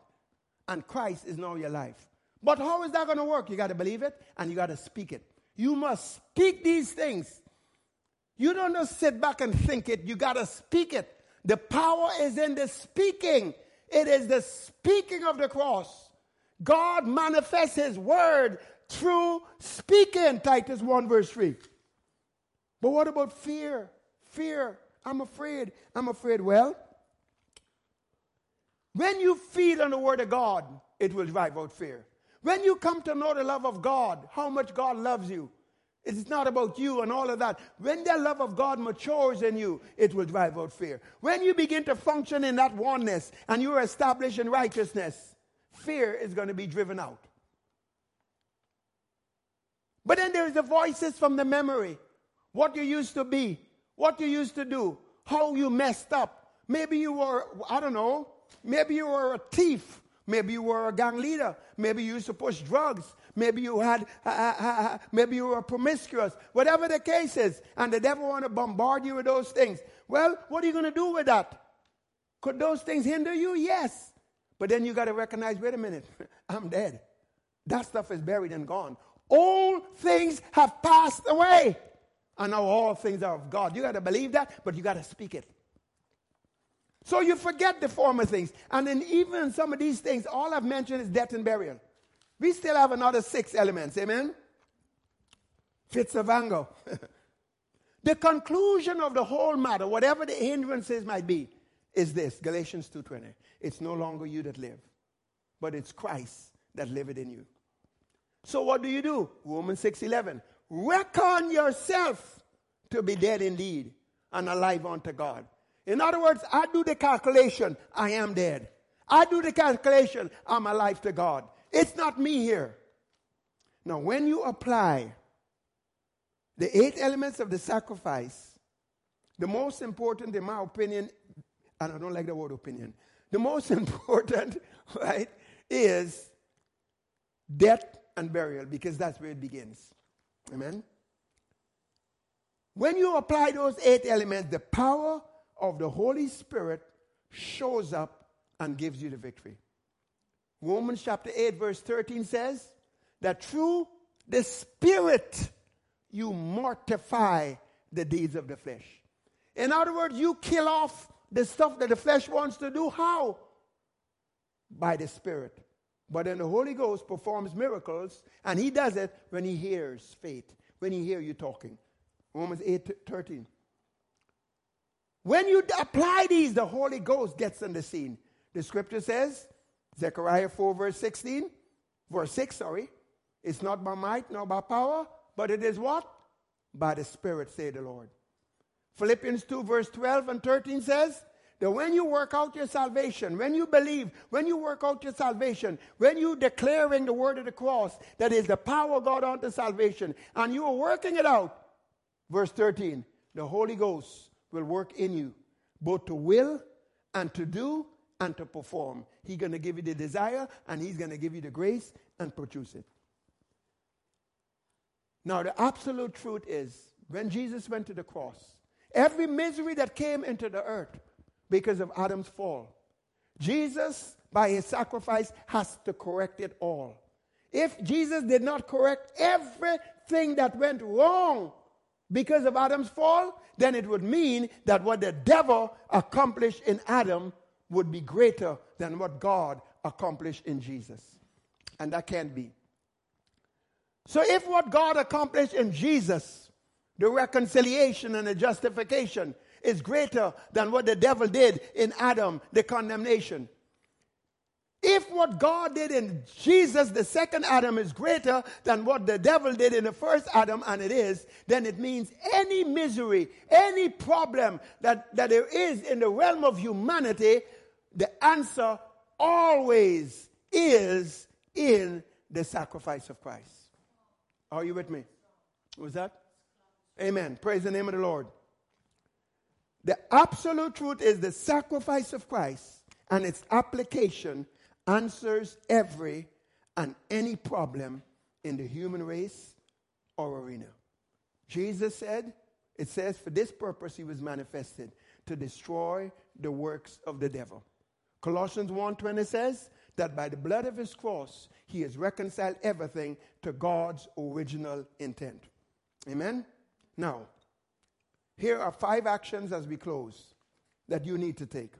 A: And Christ is now your life. But how is that going to work? You got to believe it and you got to speak it. You must speak these things. You don't just sit back and think it, you got to speak it. The power is in the speaking. It is the speaking of the cross. God manifests his word through speaking, Titus 1, verse 3. But what about fear? Fear. I'm afraid. I'm afraid. Well, when you feed on the word of God, it will drive out fear. When you come to know the love of God, how much God loves you, it's not about you and all of that. When the love of God matures in you, it will drive out fear. When you begin to function in that oneness and you're established in righteousness, fear is going to be driven out. But then there's the voices from the memory. What you used to be, what you used to do, how you messed up. Maybe you were, I don't know, maybe you were a thief. Maybe you were a gang leader. Maybe you used to push drugs. Maybe you had, uh, uh, uh, maybe you were promiscuous. Whatever the case is, and the devil want to bombard you with those things. Well, what are you going to do with that? Could those things hinder you? Yes. But then you got to recognize, wait a minute, I'm dead. That stuff is buried and gone. All things have passed away. And now all things are of God. You got to believe that, but you got to speak it. So you forget the former things. And then even some of these things, all I've mentioned is death and burial. We still have another six elements. Amen? Fits of anger. the conclusion of the whole matter, whatever the hindrances might be, is this Galatians 2.20. It's no longer you that live, but it's Christ that liveth in you. So what do you do? Romans 6.11. Reckon yourself to be dead indeed and alive unto God. In other words, I do the calculation, I am dead. I do the calculation, I'm alive to God. It's not me here. Now, when you apply the eight elements of the sacrifice, the most important, in my opinion, and I don't like the word opinion, the most important, right, is death and burial because that's where it begins. Amen? When you apply those eight elements, the power of the Holy Spirit shows up and gives you the victory. Romans chapter 8, verse 13 says that through the Spirit you mortify the deeds of the flesh. In other words, you kill off the stuff that the flesh wants to do. How? By the Spirit. But then the Holy Ghost performs miracles, and He does it when He hears faith, when He hears you talking. Romans 8 13. When you apply these, the Holy Ghost gets on the scene. The scripture says, Zechariah 4, verse 16, verse 6, sorry, it's not by might nor by power, but it is what? By the Spirit, say the Lord. Philippians 2, verse 12 and 13 says that when you work out your salvation, when you believe, when you work out your salvation, when you declaring the word of the cross, that is the power of God unto salvation, and you are working it out, verse 13, the Holy Ghost will work in you, both to will and to do and to perform. He's going to give you the desire and he's going to give you the grace and produce it. Now, the absolute truth is when Jesus went to the cross, every misery that came into the earth because of Adam's fall, Jesus, by his sacrifice, has to correct it all. If Jesus did not correct everything that went wrong because of Adam's fall, then it would mean that what the devil accomplished in Adam would be greater than what God accomplished in Jesus. And that can't be. So, if what God accomplished in Jesus, the reconciliation and the justification, is greater than what the devil did in Adam, the condemnation, if what God did in Jesus, the second Adam, is greater than what the devil did in the first Adam, and it is, then it means any misery, any problem that, that there is in the realm of humanity, the answer always is in the sacrifice of Christ. Are you with me? Was that? Amen. Praise the name of the Lord. The absolute truth is the sacrifice of Christ and its application answers every and any problem in the human race or arena. Jesus said, it says, for this purpose he was manifested to destroy the works of the devil. Colossians 1:20 says that by the blood of his cross he has reconciled everything to God's original intent. Amen. Now, here are five actions as we close that you need to take.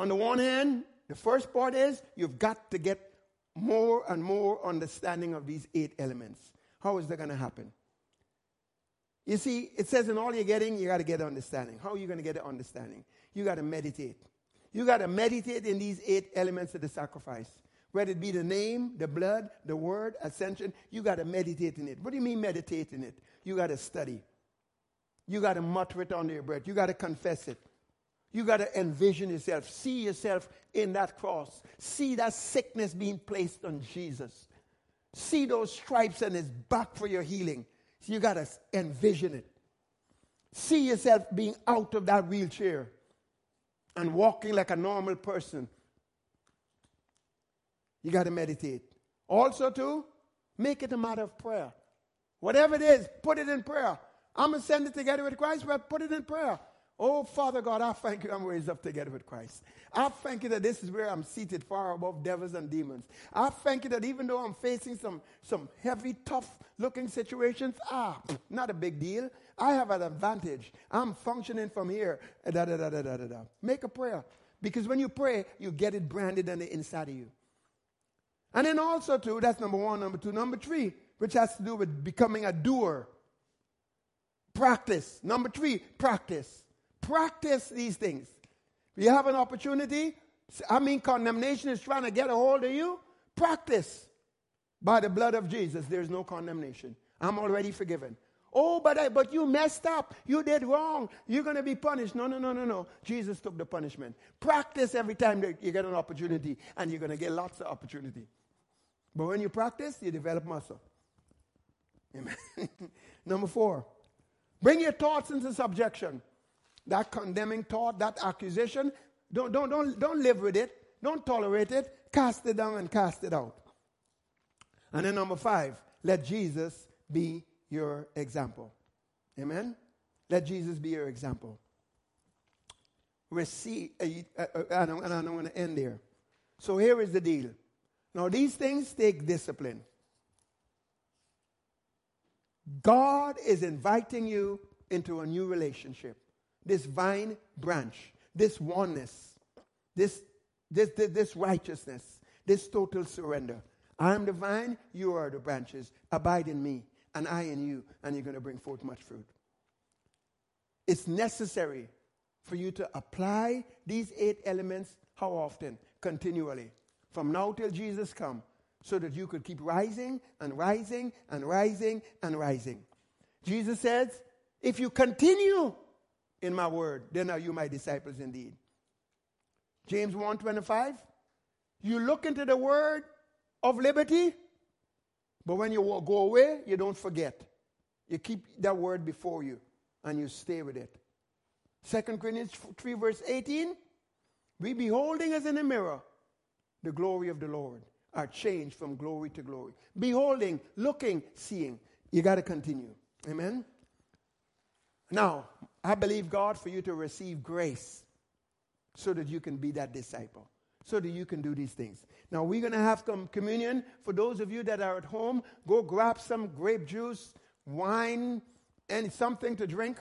A: On the one hand, the first part is you've got to get more and more understanding of these eight elements. How is that going to happen? You see, it says in all you're getting, you got to get understanding. How are you going to get the understanding? You got to meditate. You got to meditate in these eight elements of the sacrifice. Whether it be the name, the blood, the word, ascension, you got to meditate in it. What do you mean meditate in it? You got to study. You got to mutter it under your breath. You got to confess it. You got to envision yourself, see yourself in that cross, see that sickness being placed on Jesus, see those stripes on his back for your healing. So you got to envision it. See yourself being out of that wheelchair and walking like a normal person. You got to meditate. Also, too, make it a matter of prayer. Whatever it is, put it in prayer. I'm going to send it together with Christ, but put it in prayer. Oh, Father God, I thank you I'm raised up together with Christ. I thank you that this is where I'm seated far above devils and demons. I thank you that even though I'm facing some, some heavy, tough looking situations, ah, not a big deal. I have an advantage. I'm functioning from here. Da, da, da, da, da, da. Make a prayer. Because when you pray, you get it branded on the inside of you. And then also, too, that's number one. Number two. Number three, which has to do with becoming a doer. Practice. Number three, practice. Practice these things. If you have an opportunity, I mean, condemnation is trying to get a hold of you. Practice. By the blood of Jesus, there's no condemnation. I'm already forgiven. Oh, but I, but you messed up. You did wrong. You're going to be punished. No, no, no, no, no. Jesus took the punishment. Practice every time that you get an opportunity, and you're going to get lots of opportunity. But when you practice, you develop muscle. Amen. Number four, bring your thoughts into subjection that condemning thought, that accusation, don't, don't, don't, don't live with it. Don't tolerate it. Cast it down and cast it out. And then number five, let Jesus be your example. Amen? Let Jesus be your example. Receive, uh, uh, uh, and I'm, I'm going to end there. So here is the deal. Now, these things take discipline. God is inviting you into a new relationship this vine branch, this oneness, this, this, this, this righteousness, this total surrender. I am the vine, you are the branches. Abide in me, and I in you, and you're going to bring forth much fruit. It's necessary for you to apply these eight elements how often? Continually. From now till Jesus come, so that you could keep rising and rising and rising and rising. Jesus says, if you continue in my word, then are you my disciples indeed. James 1:25. You look into the word of liberty, but when you go away, you don't forget. You keep that word before you and you stay with it. 2 Corinthians 3, verse 18. We beholding as in a mirror the glory of the Lord are changed from glory to glory. Beholding, looking, seeing. You got to continue. Amen. Now, I believe God for you to receive grace so that you can be that disciple, so that you can do these things. Now, we're going to have com- communion. For those of you that are at home, go grab some grape juice, wine, and something to drink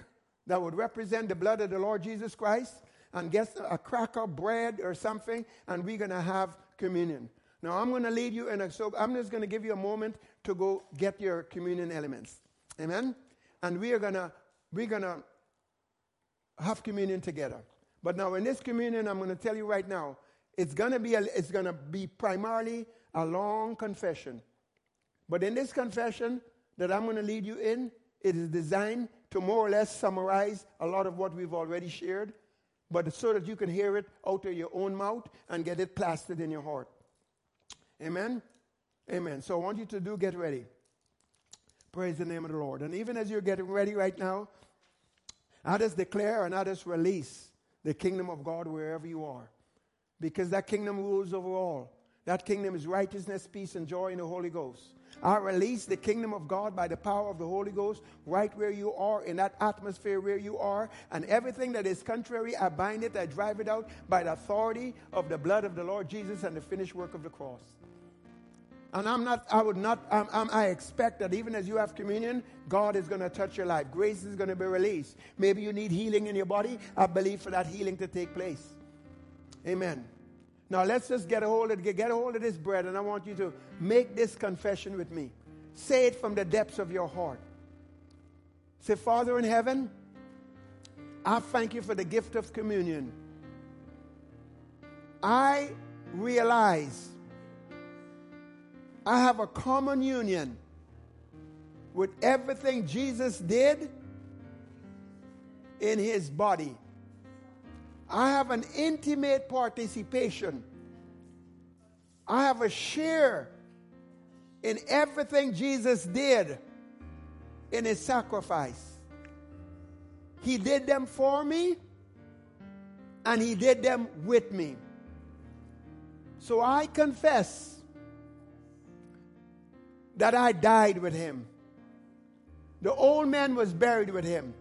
A: that would represent the blood of the Lord Jesus Christ, and get a cracker, bread, or something, and we're going to have communion. Now, I'm going to lead you in a, so I'm just going to give you a moment to go get your communion elements. Amen? And we are going to, we're going to have communion together. But now, in this communion, I'm going to tell you right now, it's going to be, a, it's going to be primarily a long confession. But in this confession that I'm going to lead you in, it is designed to more or less summarize a lot of what we've already shared, but so that you can hear it out of your own mouth and get it plastered in your heart. Amen? Amen. So I want you to do get ready. Praise the name of the Lord. And even as you're getting ready right now, Just declare and just release the kingdom of God wherever you are. Because that kingdom rules over all. That kingdom is righteousness, peace, and joy in the Holy Ghost. I release the kingdom of God by the power of the Holy Ghost right where you are, in that atmosphere where you are. And everything that is contrary, I bind it, I drive it out by the authority of the blood of the Lord Jesus and the finished work of the cross. And I'm not, I would not, I'm, I'm, i expect that even as you have communion, God is going to touch your life. Grace is going to be released. Maybe you need healing in your body. I believe for that healing to take place. Amen. Now let's just get a hold of, get a hold of this bread, and I want you to make this confession with me. Say it from the depths of your heart. Say, Father in heaven, I thank you for the gift of communion. I realize I have a common union with everything Jesus did in his body. I have an intimate participation. I have a share in everything Jesus did in his sacrifice. He did them for me and he did them with me. So I confess that I died with him. The old man was buried with him.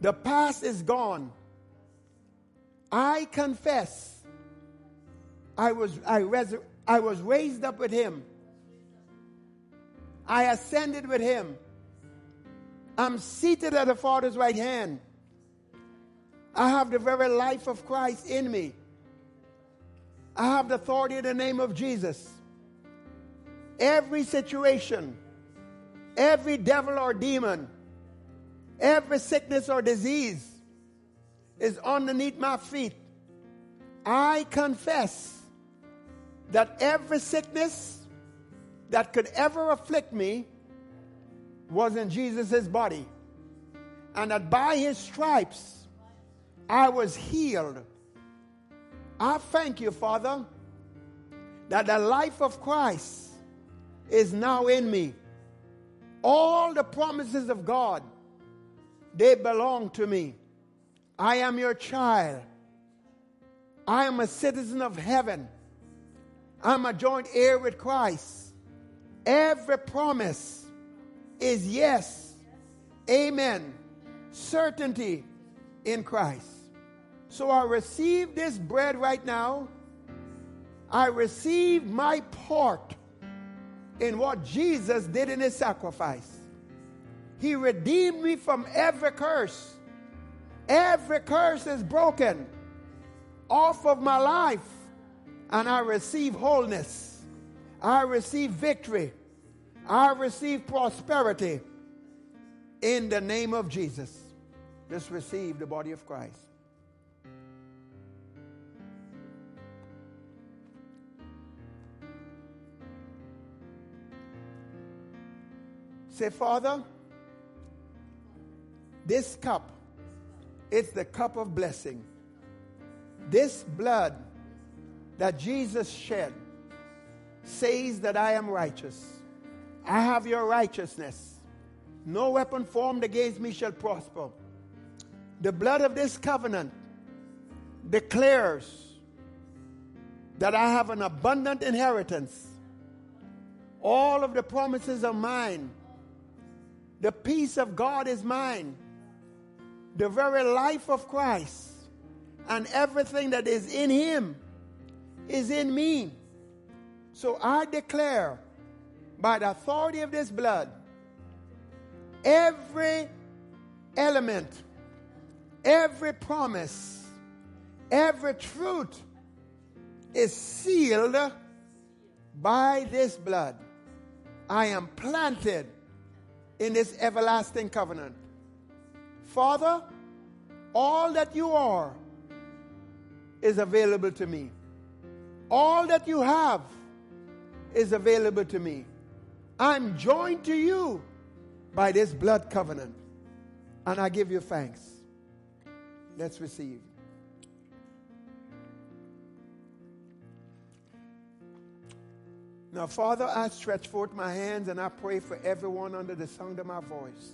A: The past is gone. I confess I was, I, I was raised up with him. I ascended with him. I'm seated at the Father's right hand. I have the very life of Christ in me. I have the authority in the name of Jesus every situation, every devil or demon, every sickness or disease is underneath my feet. I confess that every sickness that could ever afflict me was in Jesus' body. And that by his stripes I was healed. I thank you, Father, that the life of Christ is now in me. All the promises of God, they belong to me. I am your child. I am a citizen of heaven. I'm a joint heir with Christ. Every promise is yes. Amen. Certainty in Christ. So I receive this bread right now. I receive my part in what Jesus did in his sacrifice. He redeemed me from every curse. Every curse is broken off of my life, and I receive wholeness. I receive victory. I receive prosperity in the name of Jesus. Just receive the body of Christ. Say, Father, this cup, it's the cup of blessing. This blood that Jesus shed says that I am righteous. I have your righteousness. No weapon formed against me shall prosper. The blood of this covenant declares that I have an abundant inheritance. All of the promises are mine the peace of God is mine. The very life of Christ and everything that is in him is in me. So I declare by the authority of this blood, every element, every promise, every truth is sealed by this blood. I am planted in this everlasting covenant. Father, all that you are is available to me. All that you have is available to me. I'm joined to you by this blood covenant. And I give you thanks. Let's receive. Now, Father, I stretch forth my hands and I pray for everyone under the sound of my voice.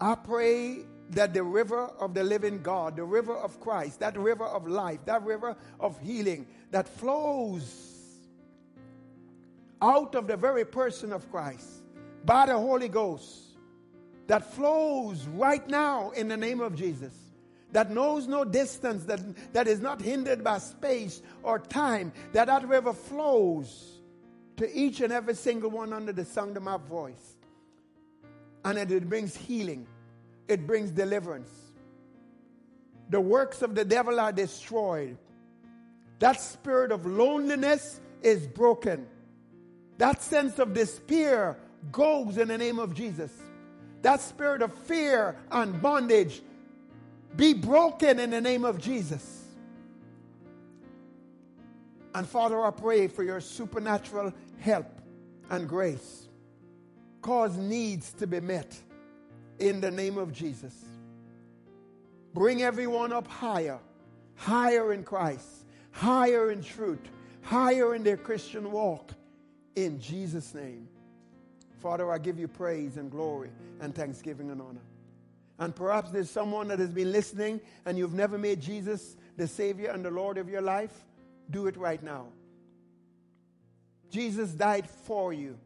A: I pray that the river of the living God, the river of Christ, that river of life, that river of healing that flows out of the very person of Christ by the Holy Ghost, that flows right now in the name of Jesus, that knows no distance, that, that is not hindered by space or time, that that river flows to each and every single one under the sound of my voice. And that it brings healing it brings deliverance. The works of the devil are destroyed. That spirit of loneliness is broken. That sense of despair goes in the name of Jesus. That spirit of fear and bondage be broken in the name of Jesus. And Father, I pray for your supernatural help and grace. Cause needs to be met in the name of Jesus. Bring everyone up higher, higher in Christ, higher in truth, higher in their Christian walk in Jesus' name. Father, I give you praise and glory and thanksgiving and honor. And perhaps there's someone that has been listening and you've never made Jesus the Savior and the Lord of your life. Do it right now. Jesus died for you,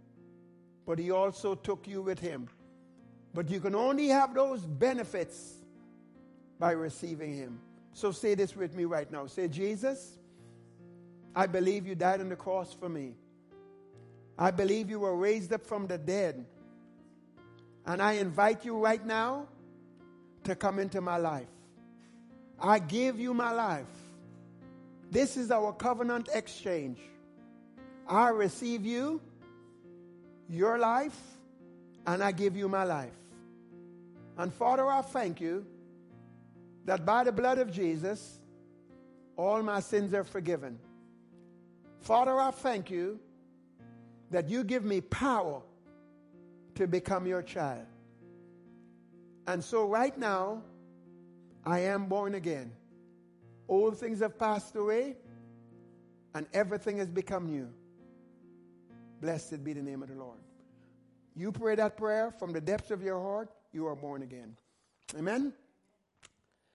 A: but he also took you with him. But you can only have those benefits by receiving Him. So say this with me right now. Say, Jesus, I believe you died on the cross for me. I believe you were raised up from the dead. And I invite you right now to come into my life. I give you my life. This is our covenant exchange. I receive you, your life, and I give you my life. And Father, I thank you that by the blood of Jesus, all my sins are forgiven. Father, I thank you that you give me power to become your child. And so right now, I am born again. Old things have passed away, and everything has become new. Blessed be the name of the Lord. You pray that prayer from the depths of your heart you are born again. Amen?